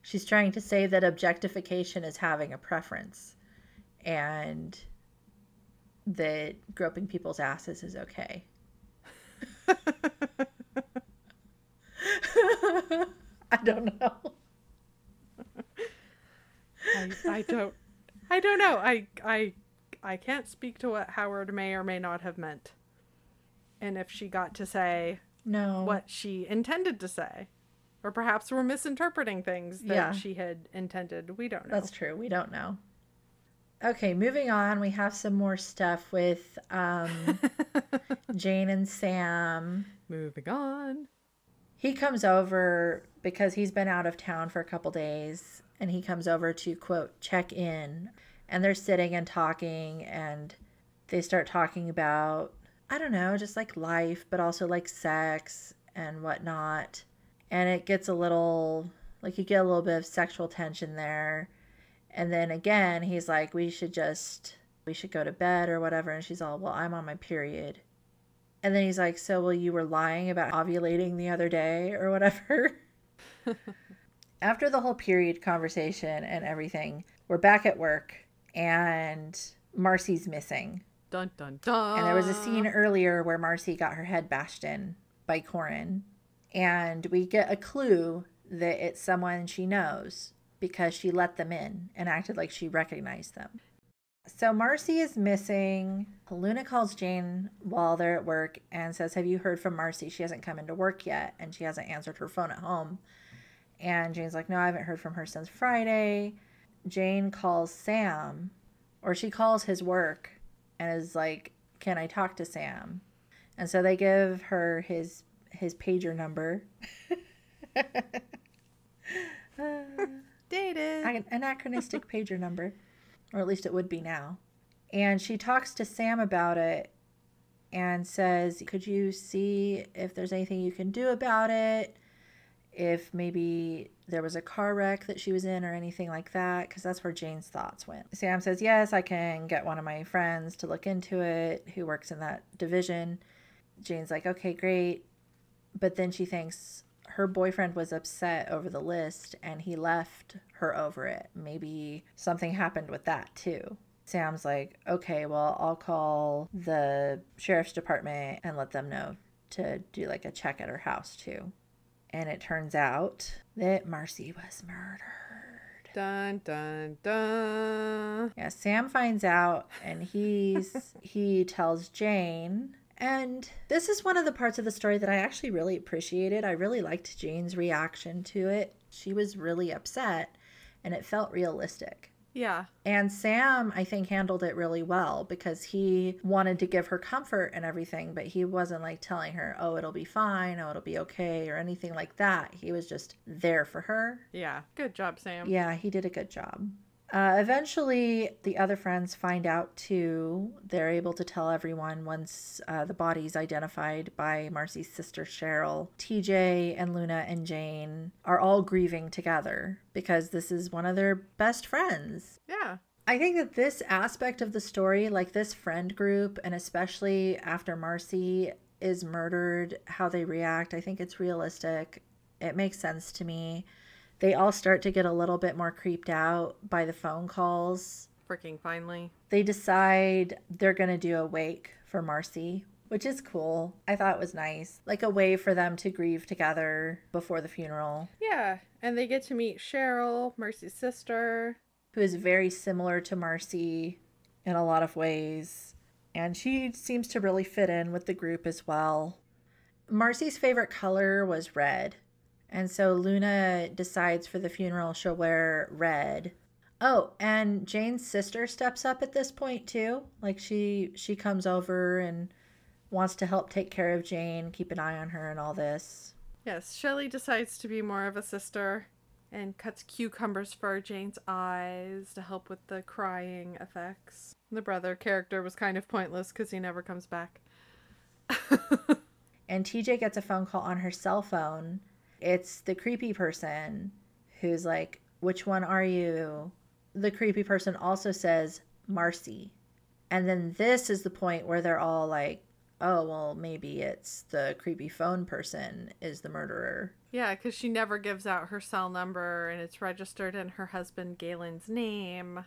she's trying to say that objectification is having a preference and that groping people's asses is okay. I don't know. I, I don't I don't know. I I I can't speak to what Howard may or may not have meant. And if she got to say no what she intended to say. Or perhaps we're misinterpreting things that yeah. she had intended. We don't know. That's true. We don't know. Okay, moving on. We have some more stuff with um, Jane and Sam. Moving on. He comes over because he's been out of town for a couple days and he comes over to quote check in and they're sitting and talking and they start talking about i don't know just like life but also like sex and whatnot and it gets a little like you get a little bit of sexual tension there and then again he's like we should just we should go to bed or whatever. And she's all, well, I'm on my period. And then he's like, so, well, you were lying about ovulating the other day or whatever. After the whole period conversation and everything, we're back at work and Marcy's missing. Dun dun dun. And there was a scene earlier where Marcy got her head bashed in by Corin. And we get a clue that it's someone she knows because she let them in and acted like she recognized them. So Marcy is missing. Luna calls Jane while they're at work and says, Have you heard from Marcy? She hasn't come into work yet and she hasn't answered her phone at home. And Jane's like, No, I haven't heard from her since Friday. Jane calls Sam, or she calls his work and is like, Can I talk to Sam? And so they give her his his pager number. Dated. An anachronistic pager number, or at least it would be now. And she talks to Sam about it and says, Could you see if there's anything you can do about it? If maybe there was a car wreck that she was in or anything like that, because that's where Jane's thoughts went. Sam says, Yes, I can get one of my friends to look into it who works in that division. Jane's like, Okay, great. But then she thinks, her boyfriend was upset over the list and he left her over it. Maybe something happened with that too. Sam's like, okay, well, I'll call the sheriff's department and let them know to do like a check at her house too. And it turns out that Marcy was murdered. Dun dun dun. Yeah, Sam finds out and he's he tells Jane and this is one of the parts of the story that I actually really appreciated. I really liked Jane's reaction to it. She was really upset and it felt realistic. Yeah. And Sam, I think, handled it really well because he wanted to give her comfort and everything, but he wasn't like telling her, oh, it'll be fine, oh, it'll be okay, or anything like that. He was just there for her. Yeah. Good job, Sam. Yeah, he did a good job. Uh, eventually, the other friends find out too. They're able to tell everyone once uh, the body's identified by Marcy's sister Cheryl. TJ and Luna and Jane are all grieving together because this is one of their best friends. Yeah. I think that this aspect of the story, like this friend group, and especially after Marcy is murdered, how they react, I think it's realistic. It makes sense to me they all start to get a little bit more creeped out by the phone calls. Freaking finally. They decide they're going to do a wake for Marcy, which is cool. I thought it was nice. Like a way for them to grieve together before the funeral. Yeah, and they get to meet Cheryl, Marcy's sister, who is very similar to Marcy in a lot of ways. And she seems to really fit in with the group as well. Marcy's favorite color was red. And so Luna decides for the funeral she'll wear red. Oh, and Jane's sister steps up at this point too. Like she she comes over and wants to help take care of Jane, keep an eye on her and all this. Yes, Shelley decides to be more of a sister and cuts cucumbers for Jane's eyes to help with the crying effects. The brother character was kind of pointless because he never comes back. and TJ gets a phone call on her cell phone it's the creepy person who's like, Which one are you? The creepy person also says, Marcy. And then this is the point where they're all like, oh, well, maybe it's the creepy phone person is the murderer. Yeah, because she never gives out her cell number and it's registered in her husband Galen's name.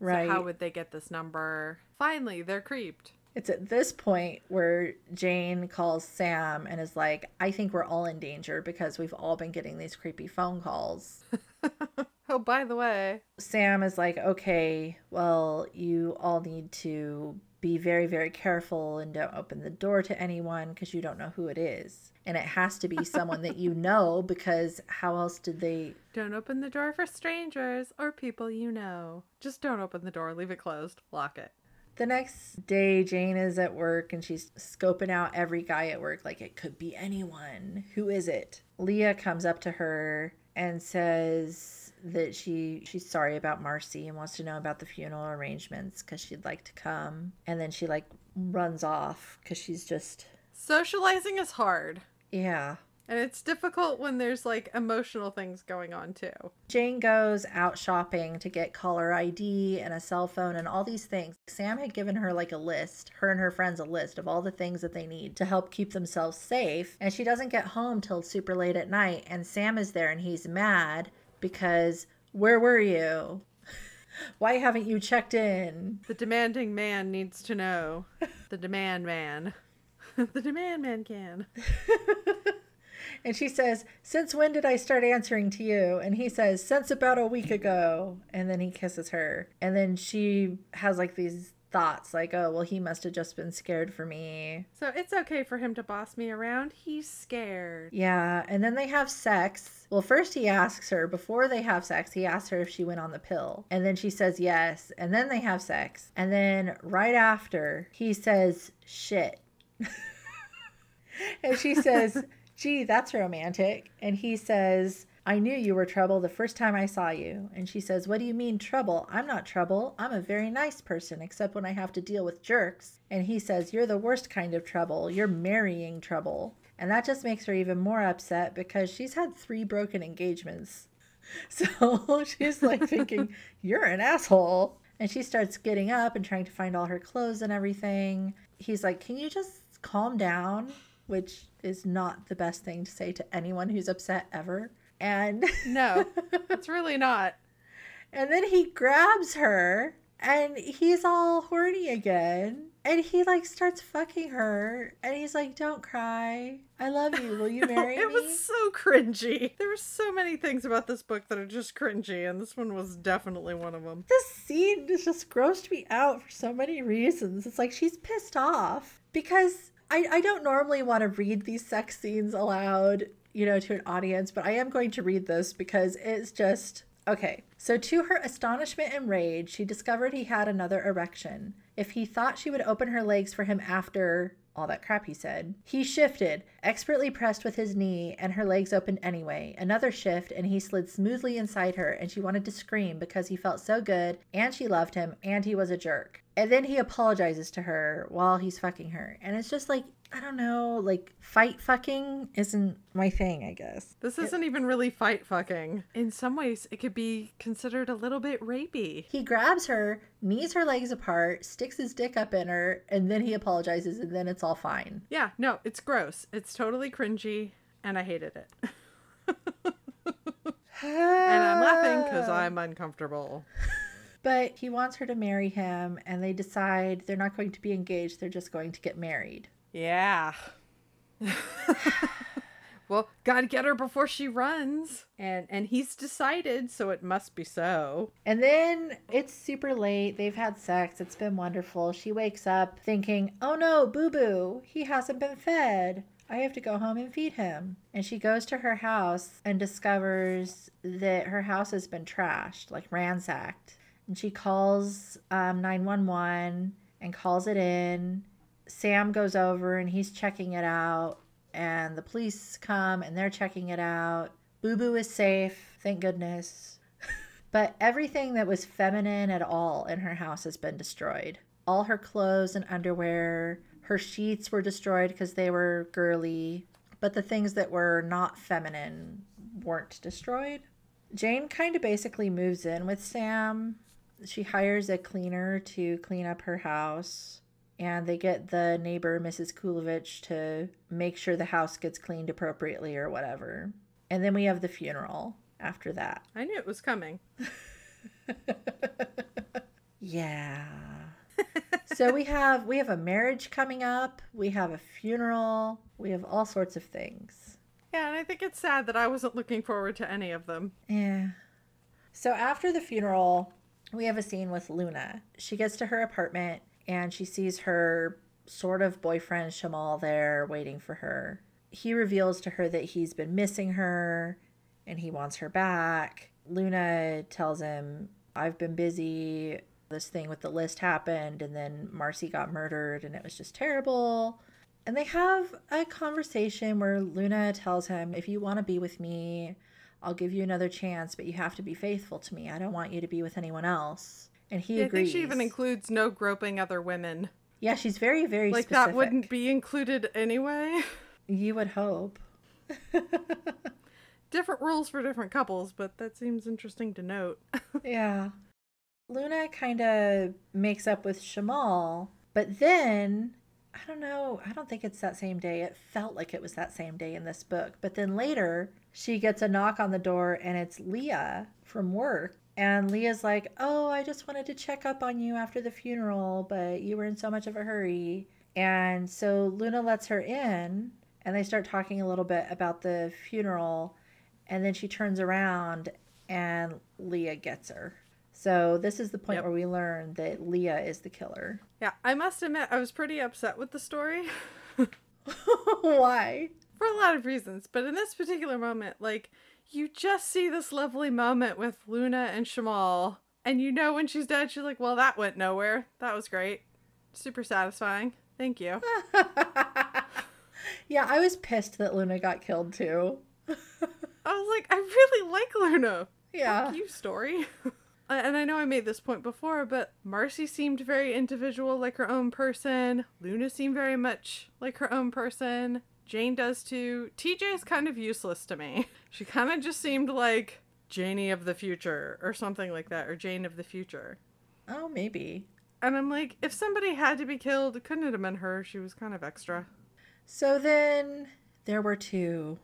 Right. So how would they get this number? Finally, they're creeped. It's at this point where Jane calls Sam and is like, I think we're all in danger because we've all been getting these creepy phone calls. oh, by the way. Sam is like, okay, well, you all need to be very, very careful and don't open the door to anyone because you don't know who it is. And it has to be someone that you know because how else did they. Don't open the door for strangers or people you know. Just don't open the door, leave it closed, lock it. The next day, Jane is at work and she's scoping out every guy at work, like it could be anyone. Who is it? Leah comes up to her and says that she she's sorry about Marcy and wants to know about the funeral arrangements because she'd like to come. And then she like runs off because she's just socializing is hard. Yeah. And it's difficult when there's like emotional things going on too. Jane goes out shopping to get caller ID and a cell phone and all these things. Sam had given her like a list, her and her friends a list of all the things that they need to help keep themselves safe. And she doesn't get home till super late at night. And Sam is there and he's mad because where were you? Why haven't you checked in? The demanding man needs to know. The demand man. the demand man can. And she says, Since when did I start answering to you? And he says, Since about a week ago. And then he kisses her. And then she has like these thoughts like, oh, well, he must have just been scared for me. So it's okay for him to boss me around. He's scared. Yeah. And then they have sex. Well, first he asks her, before they have sex, he asks her if she went on the pill. And then she says yes. And then they have sex. And then right after, he says, shit. and she says, gee, that's romantic. And he says, I knew you were trouble the first time I saw you. And she says, What do you mean, trouble? I'm not trouble. I'm a very nice person, except when I have to deal with jerks. And he says, You're the worst kind of trouble. You're marrying trouble. And that just makes her even more upset because she's had three broken engagements. So she's like thinking, You're an asshole. And she starts getting up and trying to find all her clothes and everything. He's like, Can you just calm down? Which is not the best thing to say to anyone who's upset ever. And no, it's really not. And then he grabs her and he's all horny again. And he like starts fucking her and he's like, Don't cry. I love you. Will you marry it me? It was so cringy. There were so many things about this book that are just cringy, and this one was definitely one of them. This scene just grossed me out for so many reasons. It's like she's pissed off because I, I don't normally want to read these sex scenes aloud, you know, to an audience, but I am going to read this because it's just okay. So, to her astonishment and rage, she discovered he had another erection. If he thought she would open her legs for him after all that crap he said, he shifted, expertly pressed with his knee, and her legs opened anyway. Another shift, and he slid smoothly inside her, and she wanted to scream because he felt so good, and she loved him, and he was a jerk. And then he apologizes to her while he's fucking her. And it's just like, I don't know, like fight fucking isn't my thing, I guess. This isn't it, even really fight fucking. In some ways, it could be considered a little bit rapey. He grabs her, knees her legs apart, sticks his dick up in her, and then he apologizes, and then it's all fine. Yeah, no, it's gross. It's totally cringy, and I hated it. and I'm laughing because I'm uncomfortable. But he wants her to marry him, and they decide they're not going to be engaged, they're just going to get married. Yeah. well, gotta get her before she runs. And and he's decided, so it must be so. And then it's super late. They've had sex. It's been wonderful. She wakes up thinking, oh no, boo boo, he hasn't been fed. I have to go home and feed him. And she goes to her house and discovers that her house has been trashed, like ransacked and she calls um, 911 and calls it in. Sam goes over and he's checking it out, and the police come and they're checking it out. Boo Boo is safe, thank goodness. but everything that was feminine at all in her house has been destroyed. All her clothes and underwear, her sheets were destroyed because they were girly, but the things that were not feminine weren't destroyed. Jane kind of basically moves in with Sam she hires a cleaner to clean up her house and they get the neighbor mrs kulovich to make sure the house gets cleaned appropriately or whatever. And then we have the funeral after that. I knew it was coming. Yeah. So we have we have a marriage coming up. We have a funeral. We have all sorts of things. Yeah and i think it's sad that i wasn't looking forward to any of them. Yeah. So after the funeral we have a scene with Luna. She gets to her apartment and she sees her sort of boyfriend Shamal there waiting for her. He reveals to her that he's been missing her and he wants her back. Luna tells him, I've been busy. This thing with the list happened, and then Marcy got murdered, and it was just terrible. And they have a conversation where Luna tells him, If you want to be with me, I'll give you another chance, but you have to be faithful to me. I don't want you to be with anyone else. And he yeah, agrees. I think she even includes no groping other women. Yeah, she's very, very like specific. that wouldn't be included anyway. You would hope. different rules for different couples, but that seems interesting to note. yeah. Luna kind of makes up with Shamal, but then I don't know, I don't think it's that same day. It felt like it was that same day in this book. But then later, she gets a knock on the door and it's Leah from work. And Leah's like, Oh, I just wanted to check up on you after the funeral, but you were in so much of a hurry. And so Luna lets her in and they start talking a little bit about the funeral. And then she turns around and Leah gets her. So this is the point Yep. where we learn that Leah is the killer. yeah, I must admit, I was pretty upset with the story Why? for a lot of reasons, but in this particular moment, like, you just see this lovely moment with Luna and Shamal, and you know when she's dead, she's like, well, that went nowhere. That was great. Super satisfying. Thank you. yeah, I was pissed that Luna got killed too. I was like, I really like Luna. Yeah. Fuck you, story. and I know I made this point before, but Marcy seemed very individual, like her own person. Luna seemed very much like her own person. Jane does too. TJ is kind of useless to me. She kind of just seemed like Janie of the future or something like that, or Jane of the future. Oh, maybe. And I'm like, if somebody had to be killed, couldn't it have been her? She was kind of extra. So then there were two.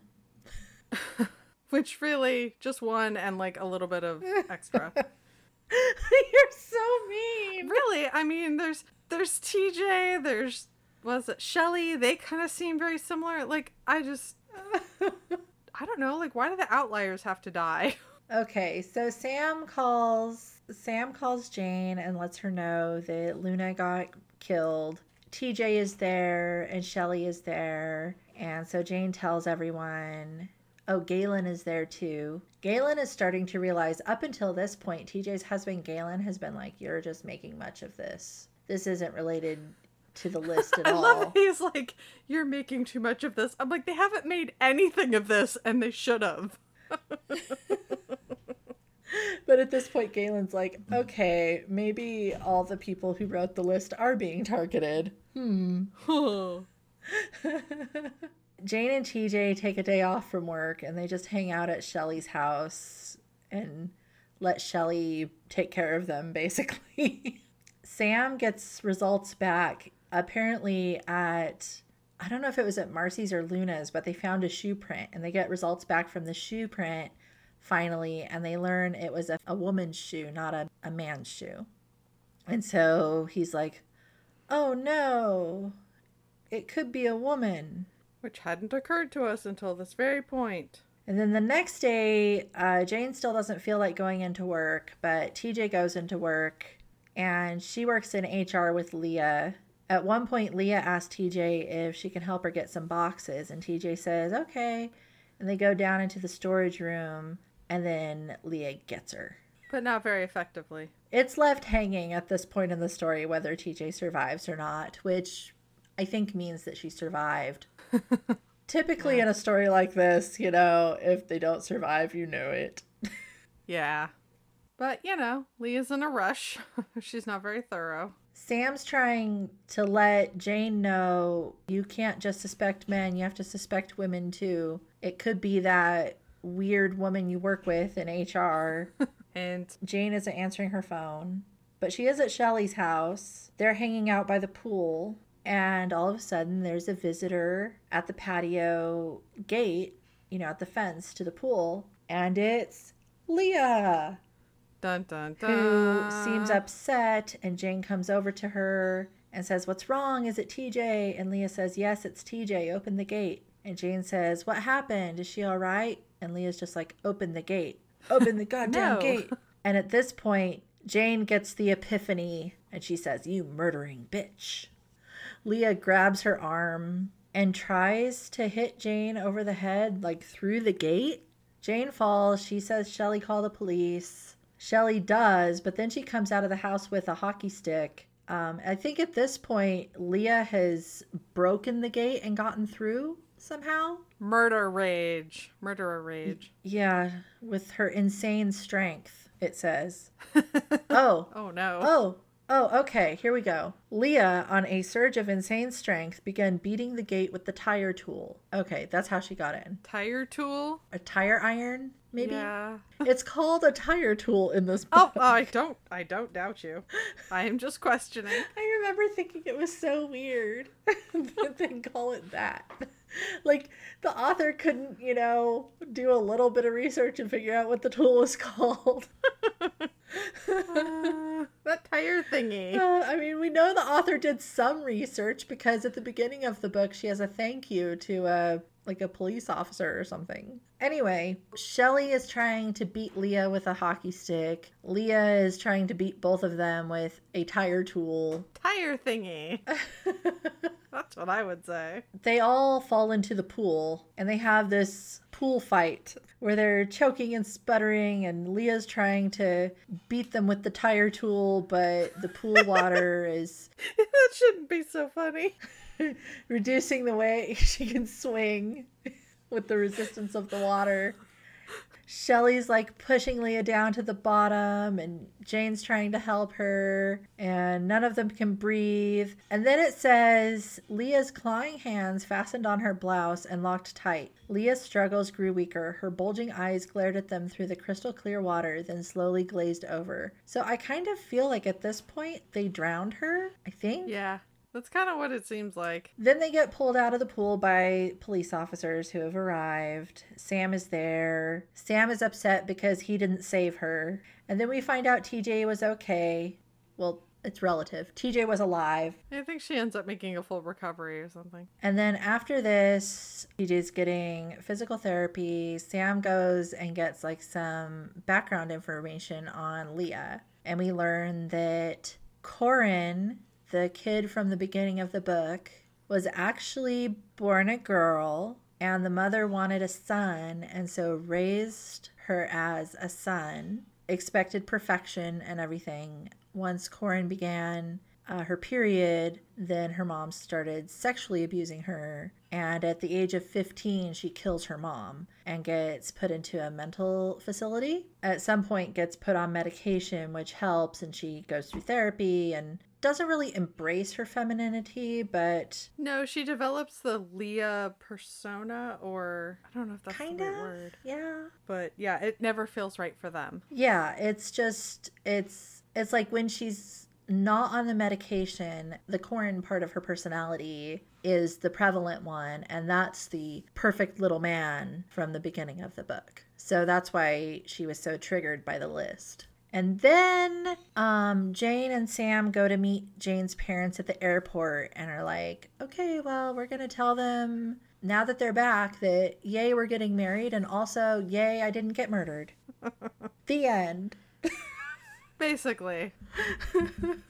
Which really, just one and like a little bit of extra. You're so mean. really i mean there's there's tj there's was it shelly they kind of seem very similar like i just i don't know like why do the outliers have to die Okay, so Sam calls Sam calls Jane and lets her know that Luna got killed. TJ is there and Shelly is there. And so Jane tells everyone, oh, Galen is there too. Galen is starting to realize up until this point, TJ's husband Galen has been like, You're just making much of this. This isn't related to the list at i all. love he's like you're making too much of this i'm like they haven't made anything of this and they should have But at this point, Galen's like, okay, maybe all the people who wrote the list are being targeted. Hmm. Jane and TJ take a day off from work and they just hang out at Shelly's house and let Shelly take care of them, basically. Sam gets results back apparently at, I don't know if it was at Marcy's or Luna's, but they found a shoe print and they get results back from the shoe print finally and they learn it was a, a woman's shoe, not a, a man's shoe. And so he's like, oh no, it could be a woman. which hadn't occurred to us until this very point. point And then the next day, uh, Jane still doesn't feel like going into work, but TJ goes into work and she works in HR with Leah. At one point, Leah asks TJ if she can help her get some boxes, and TJ says, okay. And they go down into the storage room, and then Leah gets her. but not very effectively It's left hanging at this point in the story whether TJ survives or not, which I think means that she survived. Typically, in a story like this, you know, if they don't survive, you know it. yeah but you know leah's in a rush she's not very thorough Sam's trying to let Jane know you can't just suspect men, you have to suspect women too. It could be that weird woman you work with in HR. and Jane isn't answering her phone, but she is at Shelly's house. They're hanging out by the pool, and all of a sudden there's a visitor at the patio gate, you know, at the fence to the pool, and it's Leah dun dun dun who seems upset and Jane comes over to her and says, "What's wrong? Is it TJ?" And Leah says, "Yes, it's TJ. Open the gate." And Jane says, "What happened? Is she all right?" And Leah's just like, "Open the gate. Open the goddamn No. gate." And at this point, Jane gets the epiphany and she says, "You murdering bitch." Leah grabs her arm and tries to hit Jane over the head like through the gate. Jane falls. She says Shelly call the police. Shelly does, but then she comes out of the house with a hockey stick. Um, I think at this point, Leah has broken the gate and gotten through somehow. Murder rage. Murderer rage. Yeah, with her insane strength, it says. oh, Oh no. oh, Oh, okay. Here we go. Leah, on a surge of insane strength, began beating the gate with the tire tool. Okay, that's how she got in. Tire tool? A tire iron, maybe? Yeah. It's called a tire tool in this Oh, book. I don't I don't doubt you. I am just questioning. I remember thinking it was so weird that they call it that. Like the author couldn't, you know, do a little bit of research and figure out what the tool was called. Uh, that tire thingy. Uh, I mean, we know the author did some research because at the beginning of the book, she has a thank you to a like a police officer or something. Anyway, Shelly is trying to beat Leah with a hockey stick. Leah is trying to beat both of them with a tire tool. Tire thingy. That's what I would say. they all fall into the pool and they have this pool fight where they're choking and sputtering and Leah's trying to beat them with the tire tool but the pool water is that shouldn't be so funny. reducing the way she can swing with the resistance of the water. Shelly's like pushing Leah down to the bottom, and Jane's trying to help her, and none of them can breathe. And then it says Leah's clawing hands fastened on her blouse and locked tight. Leah's struggles grew weaker. Her bulging eyes glared at them through the crystal clear water, then slowly glazed over. So I kind of feel like at this point they drowned her, I think. Yeah. That's kind of what it seems like. Then they get pulled out of the pool by police officers who have arrived. Sam is there. Sam is upset because he didn't save her. And then we find out TJ was okay. Well, it's relative. TJ was alive. I think she ends up making a full recovery or something. And then after this, TJ's getting physical therapy. Sam goes and gets like some background information on Leah. And we learn that Corin, the kid from the beginning of the book, was actually born a girl and the mother wanted a son and so raised her as a son, expected perfection and everything. Once Corin began uh, her period, then her mom started sexually abusing her. And at the age of 15, she kills her mom and gets put into a mental facility. At some point, gets put on medication, which helps, and she goes through therapy and doesn't really embrace her femininity, but No, she develops the Leah persona, or I don't know if that's kind the of. right word. Yeah. But yeah, it never feels right for them. Yeah, it's just it's it's like when she's not on the medication, the Corin part of her personality is the prevalent one, and that's the perfect little man from the beginning of the book. So that's why she was so triggered by the list. And then um, Jane and Sam go to meet Jane's parents at the airport and are like, okay, well, we're going to tell them now that they're back that yay, we're getting married, and also yay, I didn't get murdered. the end. Basically.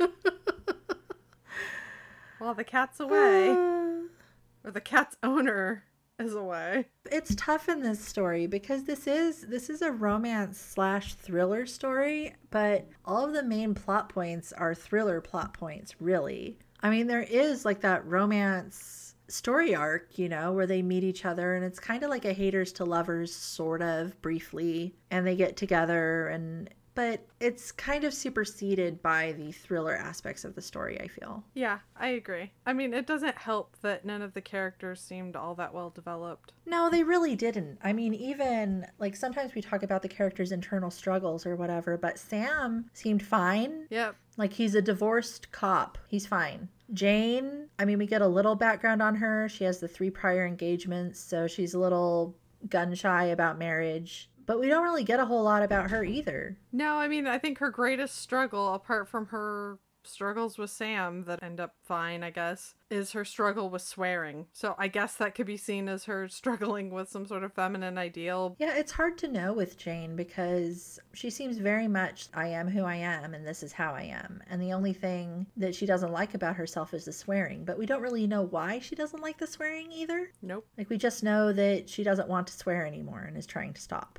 While the cat's away, or the cat's owner away. it's tough in this story because this is this is a romance slash thriller story but all of the main plot points are thriller plot points really i mean there is like that romance story arc you know where they meet each other and it's kind of like a haters to lovers sort of briefly and they get together and but it's kind of superseded by the thriller aspects of the story i feel Yeah, I agree. I mean, it doesn't help that none of the characters seemed all that well developed. No, they really didn't. I mean, even like sometimes we talk about the character's internal struggles or whatever, but Sam seemed fine. Yep. Like he's a divorced cop. He's fine. Jane, I mean, we get a little background on her. She has the three prior engagements, so she's a little gun shy about marriage. But we don't really get a whole lot about her either. No, I mean, I think her greatest struggle, apart from her struggles with Sam that end up fine, I guess, is her struggle with swearing. So I guess that could be seen as her struggling with some sort of feminine ideal. Yeah, it's hard to know with Jane because she seems very much I am who I am and this is how I am. And the only thing that she doesn't like about herself is the swearing, but we don't really know why she doesn't like the swearing either. Nope. Like we just know that she doesn't want to swear anymore and is trying to stop.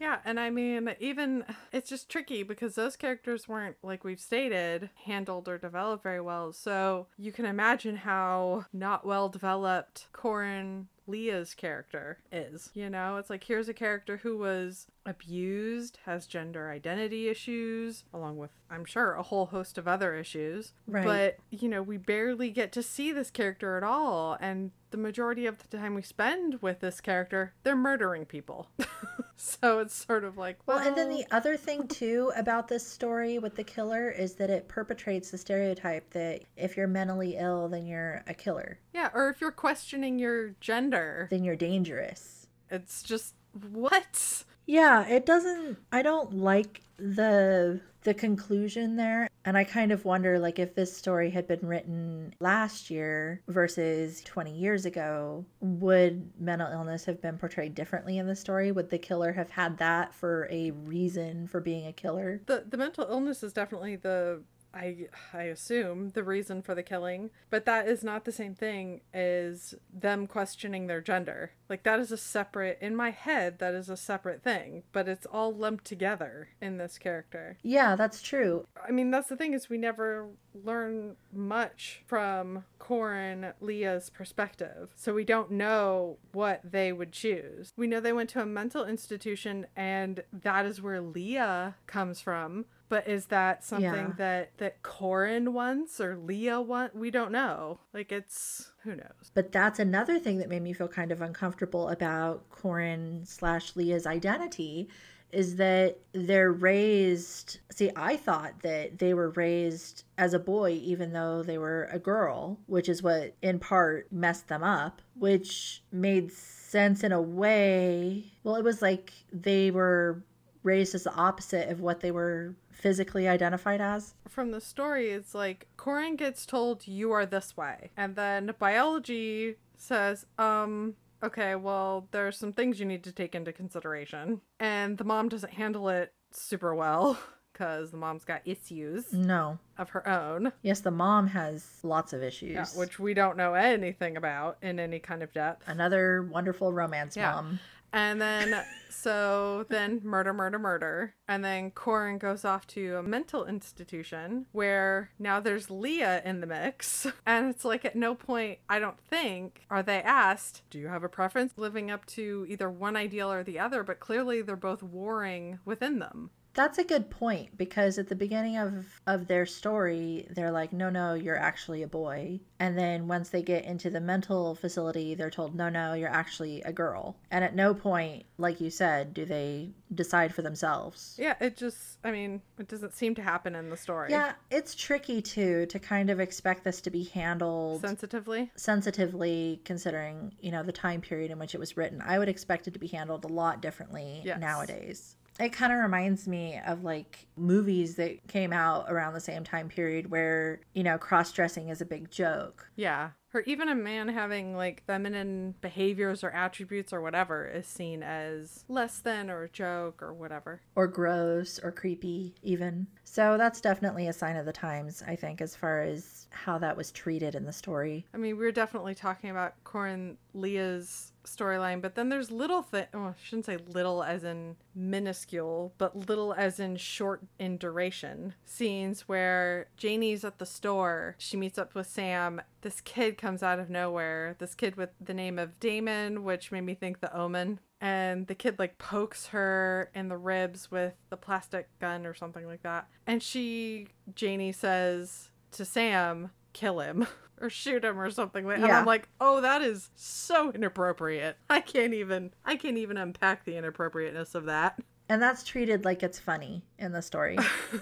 Yeah, and I mean, even it's just tricky because those characters weren't, like we've stated, handled or developed very well. So you can imagine how not well developed Corin Leah's character is. You know, it's like here's a character who was abused, has gender identity issues, along with, I'm sure, a whole host of other issues. Right. But, you know, we barely get to see this character at all. And the majority of the time we spend with this character, they're murdering people. so it's sort of like, well, Well, and then the other thing too about this story with the killer is that it perpetrates the stereotype that if you're mentally ill, then you're a killer, yeah, or if you're questioning your gender, then you're dangerous. it's just, what? Yeah, it doesn't I don't like the the conclusion there and I kind of wonder like if this story had been written last year versus 20 years ago, would mental illness have been portrayed differently in the story? Would the killer have had that for a reason for being a killer? The the mental illness is definitely the I I assume the reason for the killing, but that is not the same thing as them questioning their gender. Like that is a separate in my head that is a separate thing, but it's all lumped together in this character. Yeah, that's true. I mean, that's the thing is we never learn much from Corin Leah's perspective. So we don't know what they would choose. We know they went to a mental institution and that is where Leah comes from. But is that something Yeah. that that Corin wants or Leah wants? We don't know. Like it's who knows. But that's another thing that made me feel kind of uncomfortable about Corin slash Leah's identity is that they're raised. See, I thought that they were raised as a boy, even though they were a girl, which is what in part messed them up, which made sense in a way. Well, it was like they were raised as the opposite of what they were physically identified as. From the story, it's like Corin gets told you are this way, and then biology says, um, okay, well, there's some things you need to take into consideration, and the mom doesn't handle it super well because the mom's got issues No. of her own, Yes, the mom has lots of issues. yeah, which we don't know anything about in any kind of depth. Another wonderful romance Yeah. mom. And then, so then murder, murder, murder. And then Corin goes off to a mental institution where now there's Leah in the mix. And it's like at no point, I don't think, are they asked, do you have a preference living up to either one ideal or the other? But clearly they're both warring within them. That's a good point because at the beginning of of their story, they're like, "No, no, you're actually a boy." And then once they get into the mental facility, they're told, "No, no, you're actually a girl." And at no point, like you said, do they decide for themselves. Yeah, it just, I mean, it doesn't seem to happen in the story. Yeah, it's tricky too to kind of expect this to be handled Sensitively. sensitively considering, you know, the time period in which it was written. I would expect it to be handled a lot differently Yes. nowadays. It kind of reminds me of like movies that came out around the same time period where, you know, cross dressing is a big joke. Yeah. Or even a man having like feminine behaviors or attributes or whatever is seen as less than or a joke or whatever. Or gross or creepy, even. So that's definitely a sign of the times, I think, as far as how that was treated in the story. I mean, we were definitely talking about Corin Leah's storyline, but then there's little thing. Oh, I shouldn't say little as in minuscule, but little as in short in duration. Scenes where Janie's at the store, she meets up with Sam. This kid comes out of nowhere. This kid with the name of Damon, which made me think the Omen. And the kid like pokes her in the ribs with the plastic gun or something like that. And she, Janie says to Sam, kill him or shoot him or something like and Yeah. I'm like, oh that is so inappropriate. I can't even I can't even unpack the inappropriateness of that. And that's treated like it's funny in the story.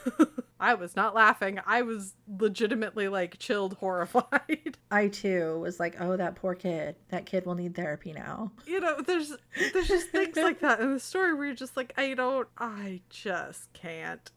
I was not laughing. I was legitimately like chilled horrified. I too was like, oh, that poor kid. That kid will need therapy now. You know, there's there's just things like that in the story where you're just like, I don't I just can't.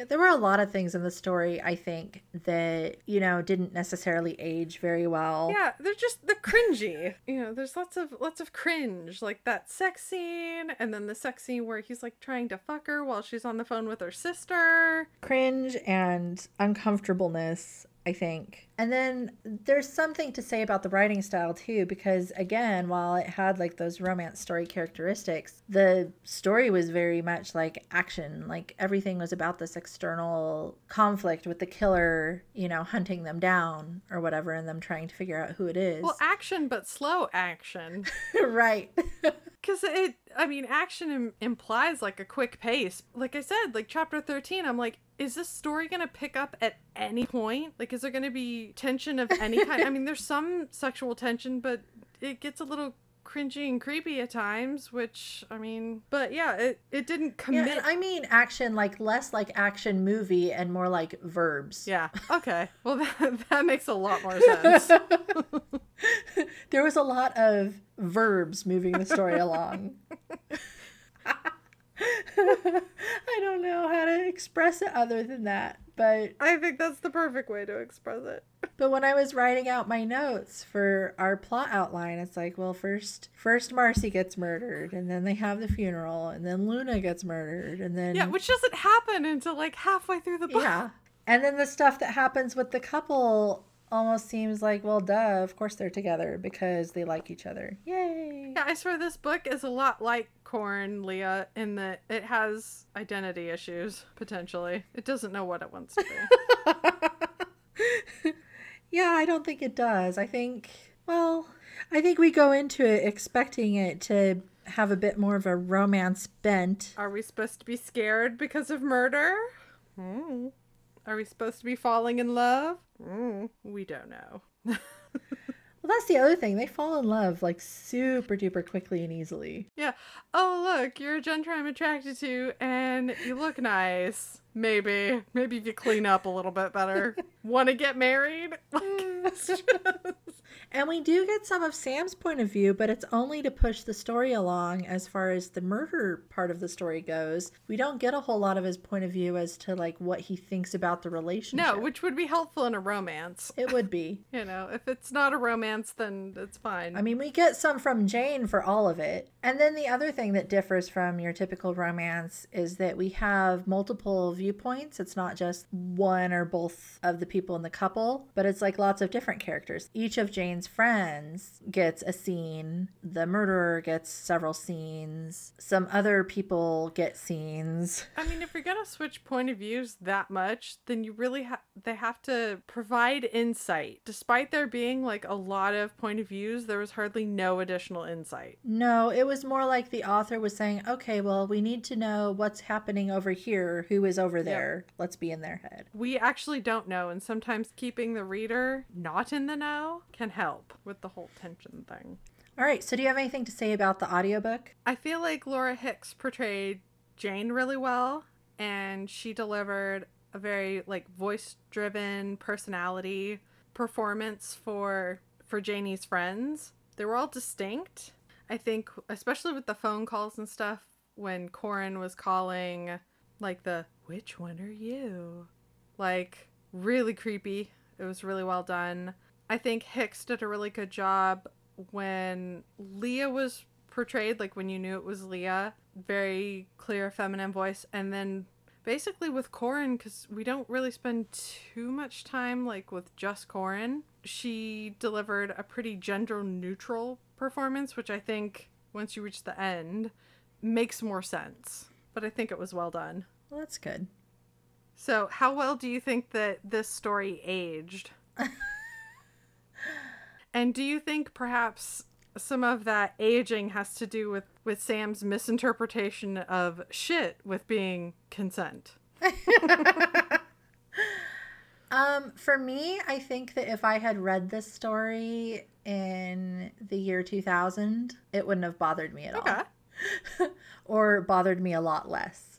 Yeah, there were a lot of things in the story, I think, that, you know, didn't necessarily age very well. Yeah, they're just they're cringy. You know, there's lots of lots of cringe, like that sex scene, and then the sex scene where he's like trying to fuck her while she's on the phone with her sister. Cringe and uncomfortableness, I think. And then there's something to say about the writing style too, because again, while it had like those romance story characteristics, the story was very much like action. Like everything was about this external conflict with the killer, you know, hunting them down or whatever, and them trying to figure out who it is. Well, action, but slow action. right. Because it, I mean, action Im- implies like a quick pace. Like I said, like chapter 13, I'm like, is this story going to pick up at any point? Like, is there going to be tension of any kind? I mean, there's some sexual tension, but it gets a little cringy and creepy at times, which, I mean, but yeah, it, it didn't commit. Yeah, I mean action, like less like action movie and more like verbs. Yeah. Okay. Well, that, that makes a lot more sense. There was a lot of verbs moving the story along. I don't know how to express it other than that, but I think that's the perfect way to express it. But when I was writing out my notes for our plot outline, it's like, well, first first Marcy gets murdered, and then they have the funeral, and then Luna gets murdered, and then Yeah, which doesn't happen until like halfway through the book. Yeah. And then the stuff that happens with the couple almost seems like, well, duh, of course they're together because they like each other. Yay. Yeah, I swear this book is a lot like Corin Leah in that it has identity issues, potentially. It doesn't know what it wants to be. yeah, I don't think it does. I think, well, I think we go into it expecting it to have a bit more of a romance bent. Are we supposed to be scared because of murder? Hmm. Are we supposed to be falling in love? Mm, we don't know. well, that's the other thing. They fall in love like super duper quickly and easily. Yeah. Oh, look, you're a gentry I'm attracted to, and you look nice. Maybe. Maybe if you clean up a little bit better. Want to get married? Mm. and we do get some of Sam's point of view, but it's only to push the story along as far as the murder part of the story goes. We don't get a whole lot of his point of view as to like what he thinks about the relationship. No, which would be helpful in a romance. It would be. you know, if it's not a romance, then it's fine. I mean, we get some from Jane for all of it. And then the other thing that differs from your typical romance is that we have multiple viewpoints. It's not just one or both of the people in the couple, but it's like lots of different characters. Each of Jane's friends gets a scene. The murderer gets several scenes. Some other people get scenes. I mean, if you're gonna switch point of views that much, then you really have they have to provide insight. Despite there being like a lot of point of views, there was hardly no additional insight. No, it was more like the author was saying, "Okay, well, we need to know what's happening over here. Who is over there? Yeah. Let's be in their head." We actually don't know, and sometimes keeping the reader not in the know can help with the whole tension thing. All right, so do you have anything to say about the audiobook? I feel like Laura Hicks portrayed Jane really well and she delivered a very like voice-driven personality performance for for Janie's friends. They were all distinct. I think especially with the phone calls and stuff when Corin was calling like the which one are you? Like really creepy. It was really well done. I think Hicks did a really good job when Leah was portrayed, like when you knew it was Leah, very clear feminine voice. And then basically with Corin, because we don't really spend too much time like with just Corin, she delivered a pretty gender neutral performance, which I think once you reach the end makes more sense. But I think it was well done. Well, that's good. So, how well do you think that this story aged? and do you think perhaps some of that aging has to do with with Sam's misinterpretation of shit with being consent? um for me, I think that if I had read this story in the year 2000, it wouldn't have bothered me at okay. all. or bothered me a lot less.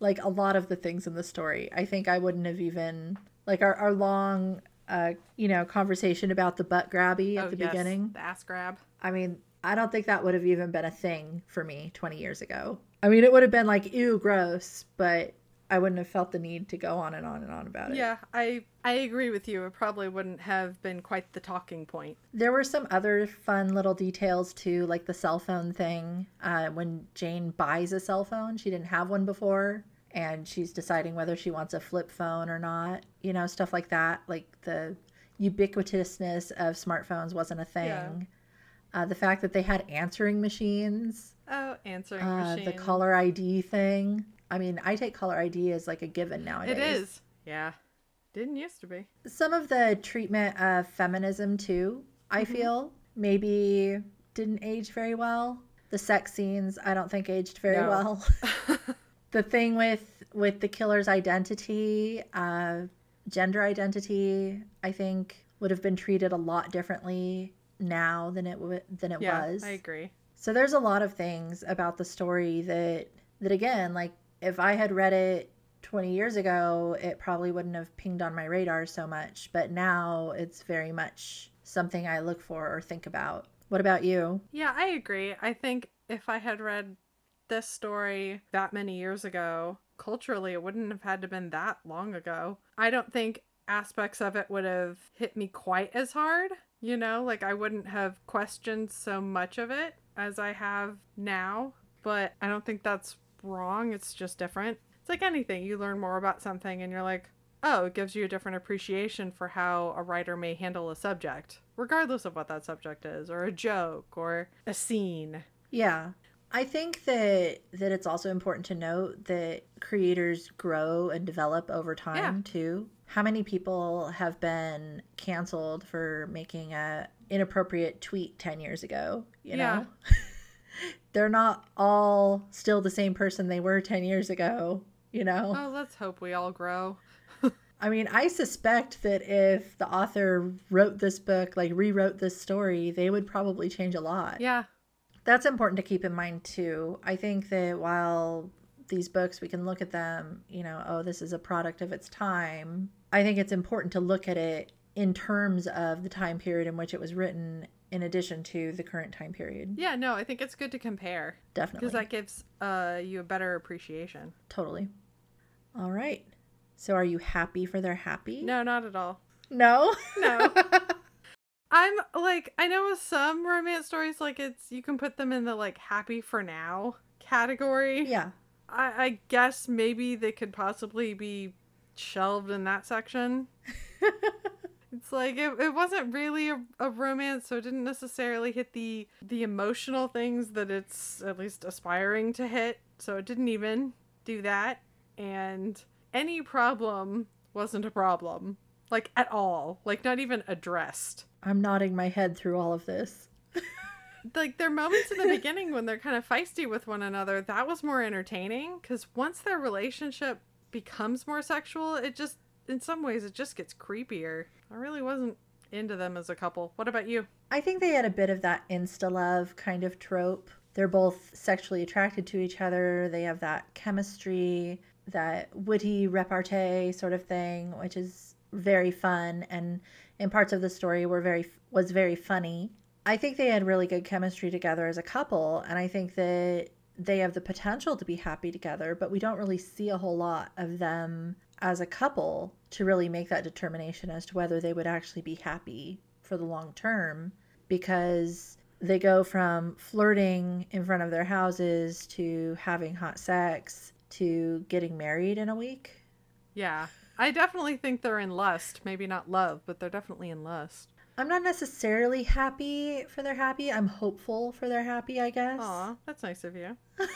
Like a lot of the things in the story. I think I wouldn't have even like our, our long uh, you know, conversation about the butt grabby at oh, the yes, beginning. The ass grab. I mean, I don't think that would have even been a thing for me 20 years ago. I mean, it would have been like, ew, gross, but I wouldn't have felt the need to go on and on and on about it. Yeah, I I agree with you. It probably wouldn't have been quite the talking point. There were some other fun little details too, like the cell phone thing. Uh, when Jane buys a cell phone, she didn't have one before and she's deciding whether she wants a flip phone or not. You know, stuff like that. Like the ubiquitousness of smartphones wasn't a thing. Yeah. Uh, the fact that they had answering machines, Oh, answering uh, machine. the caller ID thing. I mean, I take caller ID as like a given nowadays. It is. Yeah. Didn't used to be. Some of the treatment of feminism too, I Mm-hmm. feel, maybe didn't age very well. The sex scenes, I don't think aged very No. well. the thing with with the killer's identity, uh, gender identity, I think would have been treated a lot differently now than it w- than it yeah, was. I agree. So there's a lot of things about the story that that again, like if I had read it 20 years ago, it probably wouldn't have pinged on my radar so much, but now it's very much something I look for or think about. What about you? Yeah, I agree. I think if I had read this story that many years ago, culturally, it wouldn't have had to been that long ago. I don't think aspects of it would have hit me quite as hard. You know, like I wouldn't have questioned so much of it as I have now. But I don't think that's wrong. It's just different. It's like anything. You learn more about something and you're like, oh, it gives you a different appreciation for how a writer may handle a subject, regardless of what that subject is, or a joke, or a scene. Yeah. I think that that it's also important to note that creators grow and develop over time too. How many people have been canceled for making a inappropriate tweet 10 years ago, you Yeah. know? They're not all still the same person they were 10 years ago, you know? Oh, let's hope we all grow. I mean, I suspect that if the author wrote this book, like rewrote this story, they would probably change a lot. Yeah. That's important to keep in mind too. I think that while these books, we can look at them, you know, oh, this is a product of its time. I think it's important to look at it in terms of the time period in which it was written, in addition to the current time period. Yeah, no, I think it's good to compare Definitely. because that gives uh, you a better appreciation. Totally. All right. So are you happy for their happy? No, not at all. No? No. I'm like, I know with some romance stories, like it's, you can put them in the like happy for now category. yeah. I, I guess maybe they could possibly be shelved in that section. It's like it, it wasn't really a, a romance, so it didn't necessarily hit the the emotional things that it's at least aspiring to hit. So it didn't even do that, and any problem wasn't a problem, like at all, like not even addressed. I'm nodding my head through all of this. Like their moments in the beginning when they're kind of feisty with one another. That was more entertaining because once their relationship becomes more sexual, it just in some ways it just gets creepier. I really wasn't into them as a couple. What about you? I think they had a bit of that insta love kind of trope. They're both sexually attracted to each other. They have that chemistry, that witty repartee sort of thing, which is very fun and in parts of the story were very was very funny. I think they had really good chemistry together as a couple and I think that they have the potential to be happy together, but we don't really see a whole lot of them as a couple to really make that determination as to whether they would actually be happy for the long term because they go from flirting in front of their houses to having hot sex to getting married in a week. Yeah, I definitely think they're in lust. Maybe not love, but they're definitely in lust. I'm not necessarily happy for their happy. I'm hopeful for their happy, I guess. Aw, that's nice of you.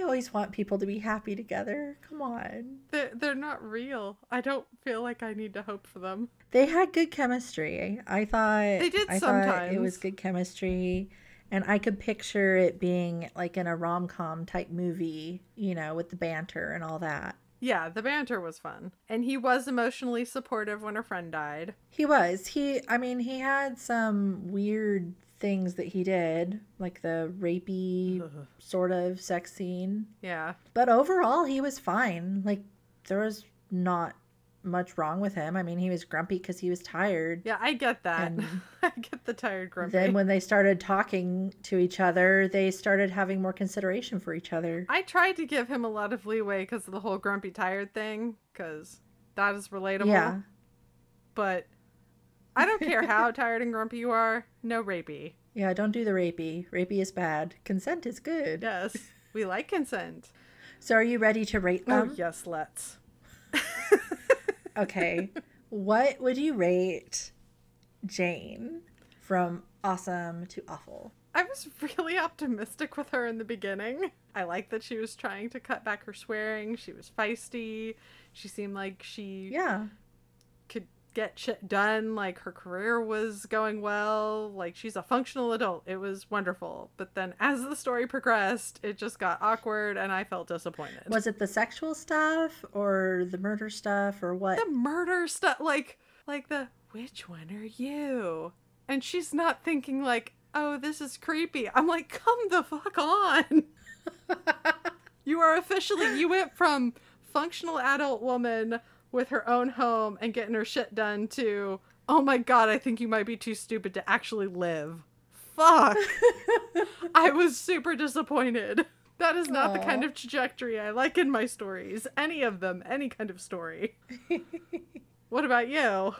I always want people to be happy together. Come on. They're, they're not real. I don't feel like I need to hope for them. They had good chemistry. I thought They did I thought it was good chemistry. And I could picture it being like in a rom com type movie, you know, with the banter and all that. Yeah, the banter was fun. And he was emotionally supportive when her friend died. He was. He I mean, he had some weird things that he did, like the rapey sort of sex scene. Yeah. But overall, he was fine. Like there was not much wrong with him. I mean, he was grumpy because he was tired. Yeah, I get that. I get the tired grumpy. Then when they started talking to each other, they started having more consideration for each other. I tried to give him a lot of leeway because of the whole grumpy tired thing, because that is relatable. Yeah. But I don't care how tired and grumpy you are, no rapey. Yeah, don't do the rapey. Rapey is bad. Consent is good. Yes, we like consent. So are you ready to rate Oh, them? yes, let's. Okay. what would you rate Jane from awesome to awful? I was really optimistic with her in the beginning. I like that she was trying to cut back her swearing. She was feisty. She seemed like she Yeah. Get shit done. Like her career was going well. Like she's a functional adult. It was wonderful. But then as the story progressed, it just got awkward and I felt disappointed. Was it the sexual stuff or the murder stuff or what? the murder stuff like like the which one are you? And she's not thinking like, "Oh, this is creepy." I'm like, "Come the fuck on." you are officially you went from functional adult woman with her own home and getting her shit done to, "Oh my god, I think you might be too stupid to actually live." Fuck. I was super disappointed. That is not the kind of trajectory I like in my stories. Any of them, any kind of story. what about you?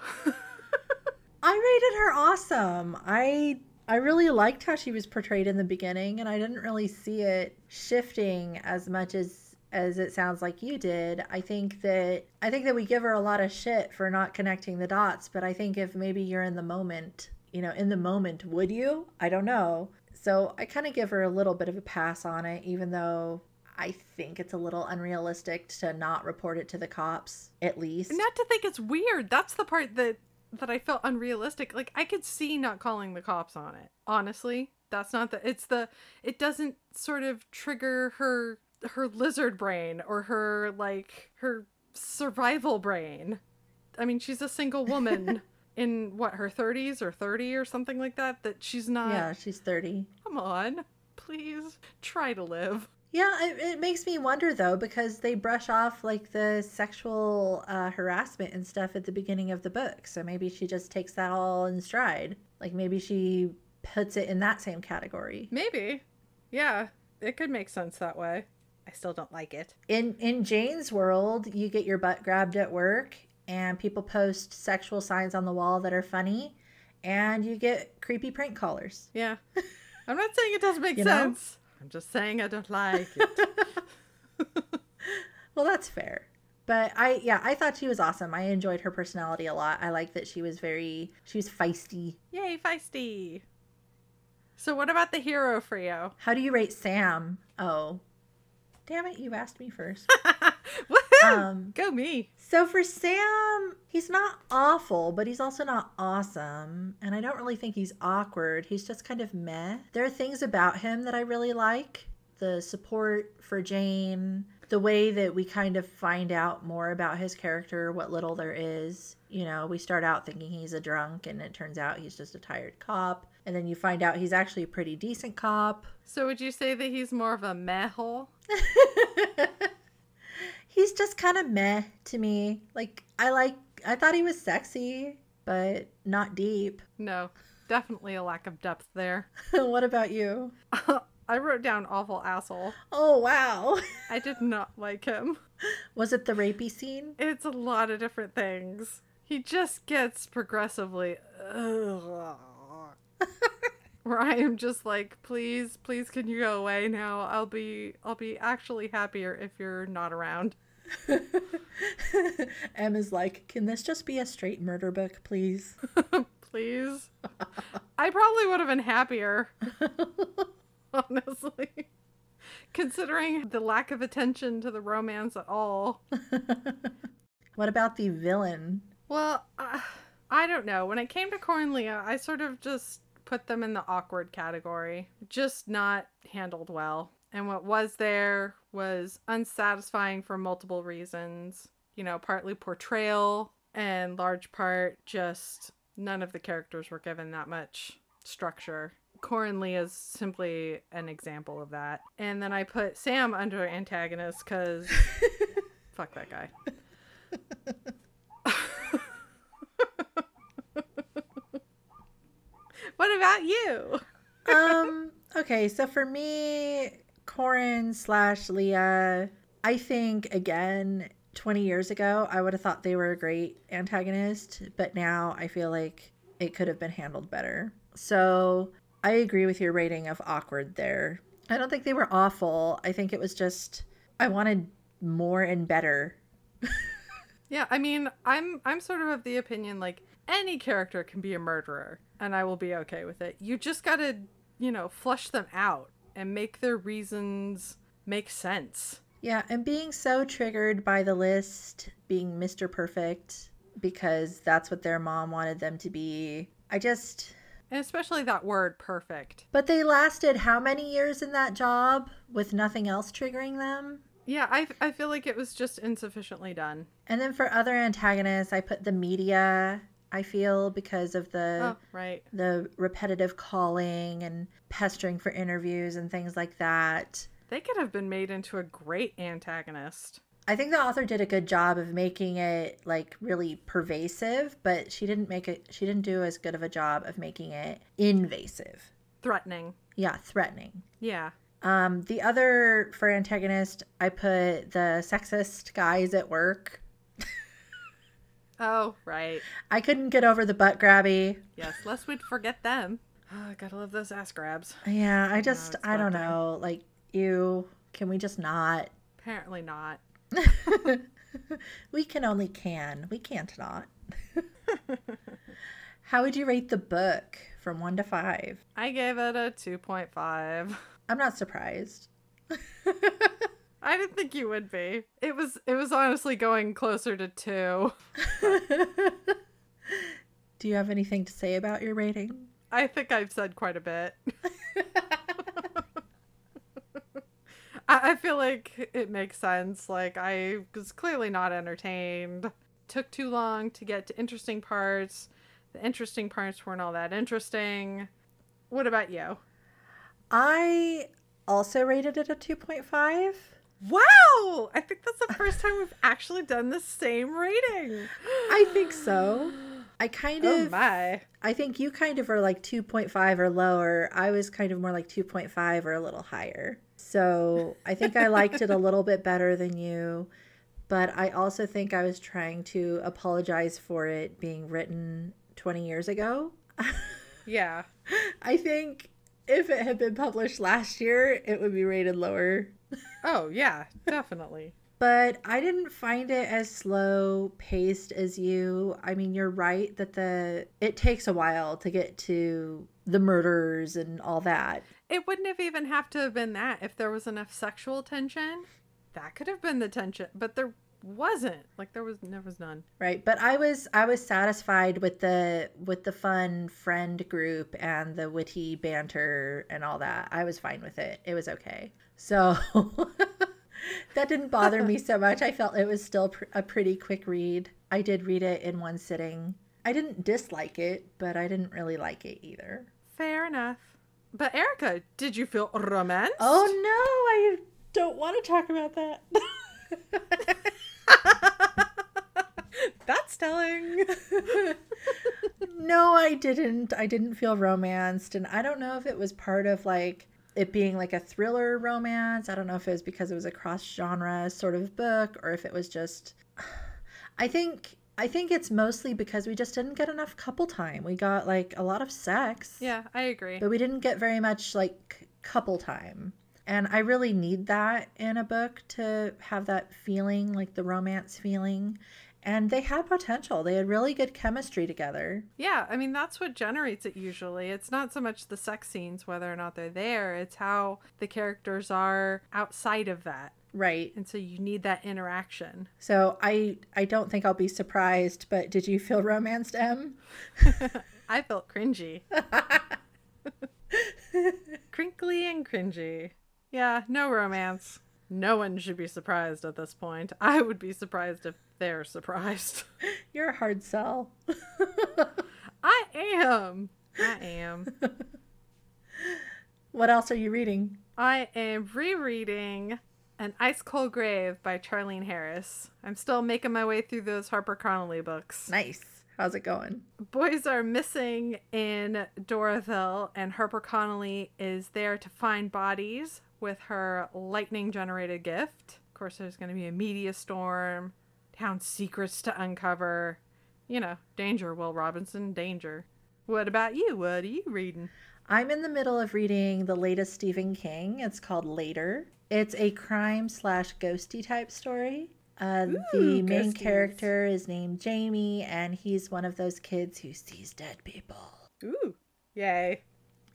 I rated her awesome. I I really liked how she was portrayed in the beginning and I didn't really see it shifting as much as as it sounds like you did. I think that I think that we give her a lot of shit for not connecting the dots, but I think if maybe you're in the moment, you know, in the moment, would you? I don't know. So I kind of give her a little bit of a pass on it even though I think it's a little unrealistic to not report it to the cops at least. Not to think it's weird. That's the part that that I felt unrealistic. Like I could see not calling the cops on it. Honestly, that's not the. It's the. It doesn't sort of trigger her her lizard brain or her like her survival brain. I mean, she's a single woman in what her 30s or 30 or something like that. That she's not. yeah, she's 30. Come on, please try to live. Yeah, it, it makes me wonder though because they brush off like the sexual uh, harassment and stuff at the beginning of the book. So maybe she just takes that all in stride. Like maybe she puts it in that same category. Maybe. Yeah, it could make sense that way. I still don't like it. In in Jane's world, you get your butt grabbed at work and people post sexual signs on the wall that are funny and you get creepy prank callers. Yeah. I'm not saying it doesn't make You know? sense. I'm just saying I don't like it. Well, that's fair. But I yeah, I thought she was awesome. I enjoyed her personality a lot. I like that she was very she was feisty. Yay, feisty. So what about the hero for you? How do you rate Sam? Oh. Damn it, you asked me first. Um, Go me. so for Sam, he's not awful, but he's also not awesome. And I don't really think he's awkward. He's just kind of meh. There are things about him that I really like. The support for Jane, the way that we kind of find out more about his character, what little there is. You know, we start out thinking he's a drunk, and it turns out he's just a tired cop. And then you find out he's actually a pretty decent cop. So would you say that he's more of a meh hole? He's just kind of meh to me. Like I like I thought he was sexy, but not deep. No, definitely a lack of depth there. what about you? I wrote down awful asshole. Oh wow. I did not like him. Was it the rapey scene? It's a lot of different things. He just gets progressively where I am just like, please, please can you go away now? I'll be I'll be actually happier if you're not around. Emma's like, "Can this just be a straight murder book, please?" please. I probably would have been happier. honestly. Considering the lack of attention to the romance at all. what about the villain? Well, uh, I don't know. When it came to Corin Leah, I sort of just put them in the awkward category. Just not handled well. And what was there was unsatisfying for multiple reasons. You know, partly portrayal, and large part just none of the characters were given that much structure. Corin Leah is simply an example of that. And then I put Sam under antagonist because fuck that guy. what about you? um. Okay, so for me, Corin slash Leah, I think again, twenty years ago, I would have thought they were a great antagonist, but now I feel like it could have been handled better. So I agree with your rating of awkward there. I don't think they were awful. I think it was just I wanted more and better. Yeah, I mean, I'm I'm sort of of the opinion like any character can be a murderer and I will be okay with it. You just got to, you know, flush them out and make their reasons make sense. Yeah, and being so triggered by the list being Mr. Perfect because that's what their mom wanted them to be. I just And especially that word perfect. But they lasted how many years in that job with nothing else triggering them? Yeah, I, I feel like it was just insufficiently done. And then for other antagonists, I put the media. I feel because of the Oh, right. the repetitive calling and pestering for interviews and things like that. They could have been made into a great antagonist. I think the author did a good job of making it like really pervasive, but she didn't make it she didn't do as good of a job of making it invasive. Threatening. Yeah, threatening. Yeah. Um, the other for antagonist, I put the sexist guys at work. Oh, right. I couldn't get over the butt grabby. Yes, lest we'd forget them. Oh, gotta love those ass grabs. Yeah, I just I don't know. Like you, can we just not? Apparently not. we can only can. We can't not. How would you rate the book from one to five? I gave it a 2.5. I'm not surprised. I didn't think you would be. It was it was honestly going closer to 2. Do you have anything to say about your rating? I think I've said quite a bit. I, I feel like it makes sense. Like I was clearly not entertained. Took too long to get to interesting parts. The interesting parts weren't all that interesting. What about you? I also rated it a 2.5. Wow! I think that's the first time we've actually done the same rating. I think so. I kind of. Oh of my. I think you kind of are like 2.5 or lower. I was kind of more like 2.5 or a little higher. So I think I liked it a little bit better than you. But I also think I was trying to apologize for it being written 20 years ago. Yeah. I think if it had been published last year, it would be rated lower. Oh yeah, definitely. But I didn't find it as slow paced as you. I mean, you're right that the it takes a while to get to the murders and all that. It wouldn't have even have to have been that if there was enough sexual tension. That could have been the tension, but there wasn't. Like there was there was none. Right? But I was I was satisfied with the with the fun friend group and the witty banter and all that. I was fine with it. It was okay. So that didn't bother me so much. I felt it was still pr- a pretty quick read. I did read it in one sitting. I didn't dislike it, but I didn't really like it either. Fair enough. But Erica, did you feel romance? Oh no, I don't want to talk about that. That's telling. no, I didn't. I didn't feel romanced. And I don't know if it was part of like it being like a thriller romance. I don't know if it was because it was a cross genre sort of book or if it was just I think I think it's mostly because we just didn't get enough couple time. We got like a lot of sex. yeah, I agree. But we didn't get very much like couple time. And I really need that in a book to have that feeling, like the romance feeling. And they had potential. They had really good chemistry together. Yeah, I mean that's what generates it usually. It's not so much the sex scenes whether or not they're there, it's how the characters are outside of that. Right. And so you need that interaction. So I I don't think I'll be surprised, but did you feel romanced, M? I felt cringy. Crinkly and cringy. Yeah, no romance. No one should be surprised at this point. I would be surprised if they're surprised. You're a hard sell. I am. I am. what else are you reading? I am rereading An Ice Cold Grave by Charlaine Harris. I'm still making my way through those Harper Connelly books. Nice. How's it going? Boys are missing in Doraville, and Harper Connelly is there to find bodies with her lightning generated gift. Of course, there's going to be a media storm, town secrets to uncover. You know, danger, Will Robinson, danger. What about you? What are you reading? I'm in the middle of reading the latest Stephen King. It's called Later. It's a crime slash ghosty type story. Uh, the main ghosties. character is named Jamie, and he's one of those kids who sees dead people. Ooh, yay.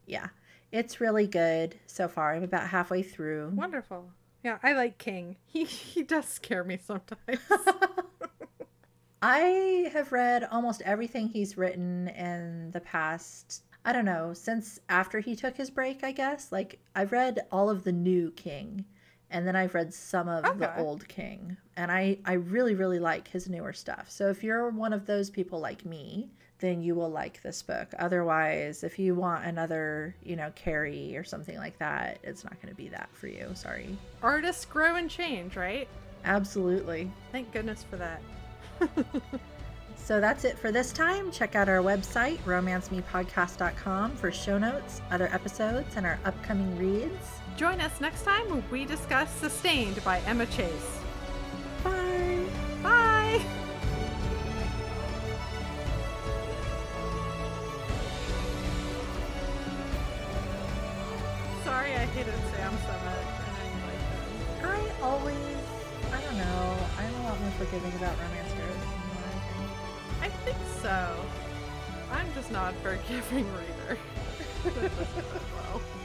Yeah, it's really good so far. I'm about halfway through. Wonderful. Yeah, I like King. He he does scare me sometimes. I have read almost everything he's written in the past, I don't know, since after he took his break, I guess. Like, I've read all of the new King, and then I've read some of the old King. And I, I really, really like his newer stuff. So if you're one of those people like me, then you will like this book. Otherwise, if you want another, you know, Carrie or something like that, it's not going to be that for you. Sorry. Artists grow and change, right? Absolutely. Thank goodness for that. So that's it for this time. Check out our website, romancemepodcast.com, for show notes, other episodes, and our upcoming reads. Join us next time when we discuss Sustained by Emma Chase. Bye. Bye! Sorry I hated Sam so much. I know you him. I always, I don't know, I'm a lot more forgiving about romance I think. So. I'm just not a forgiving reader.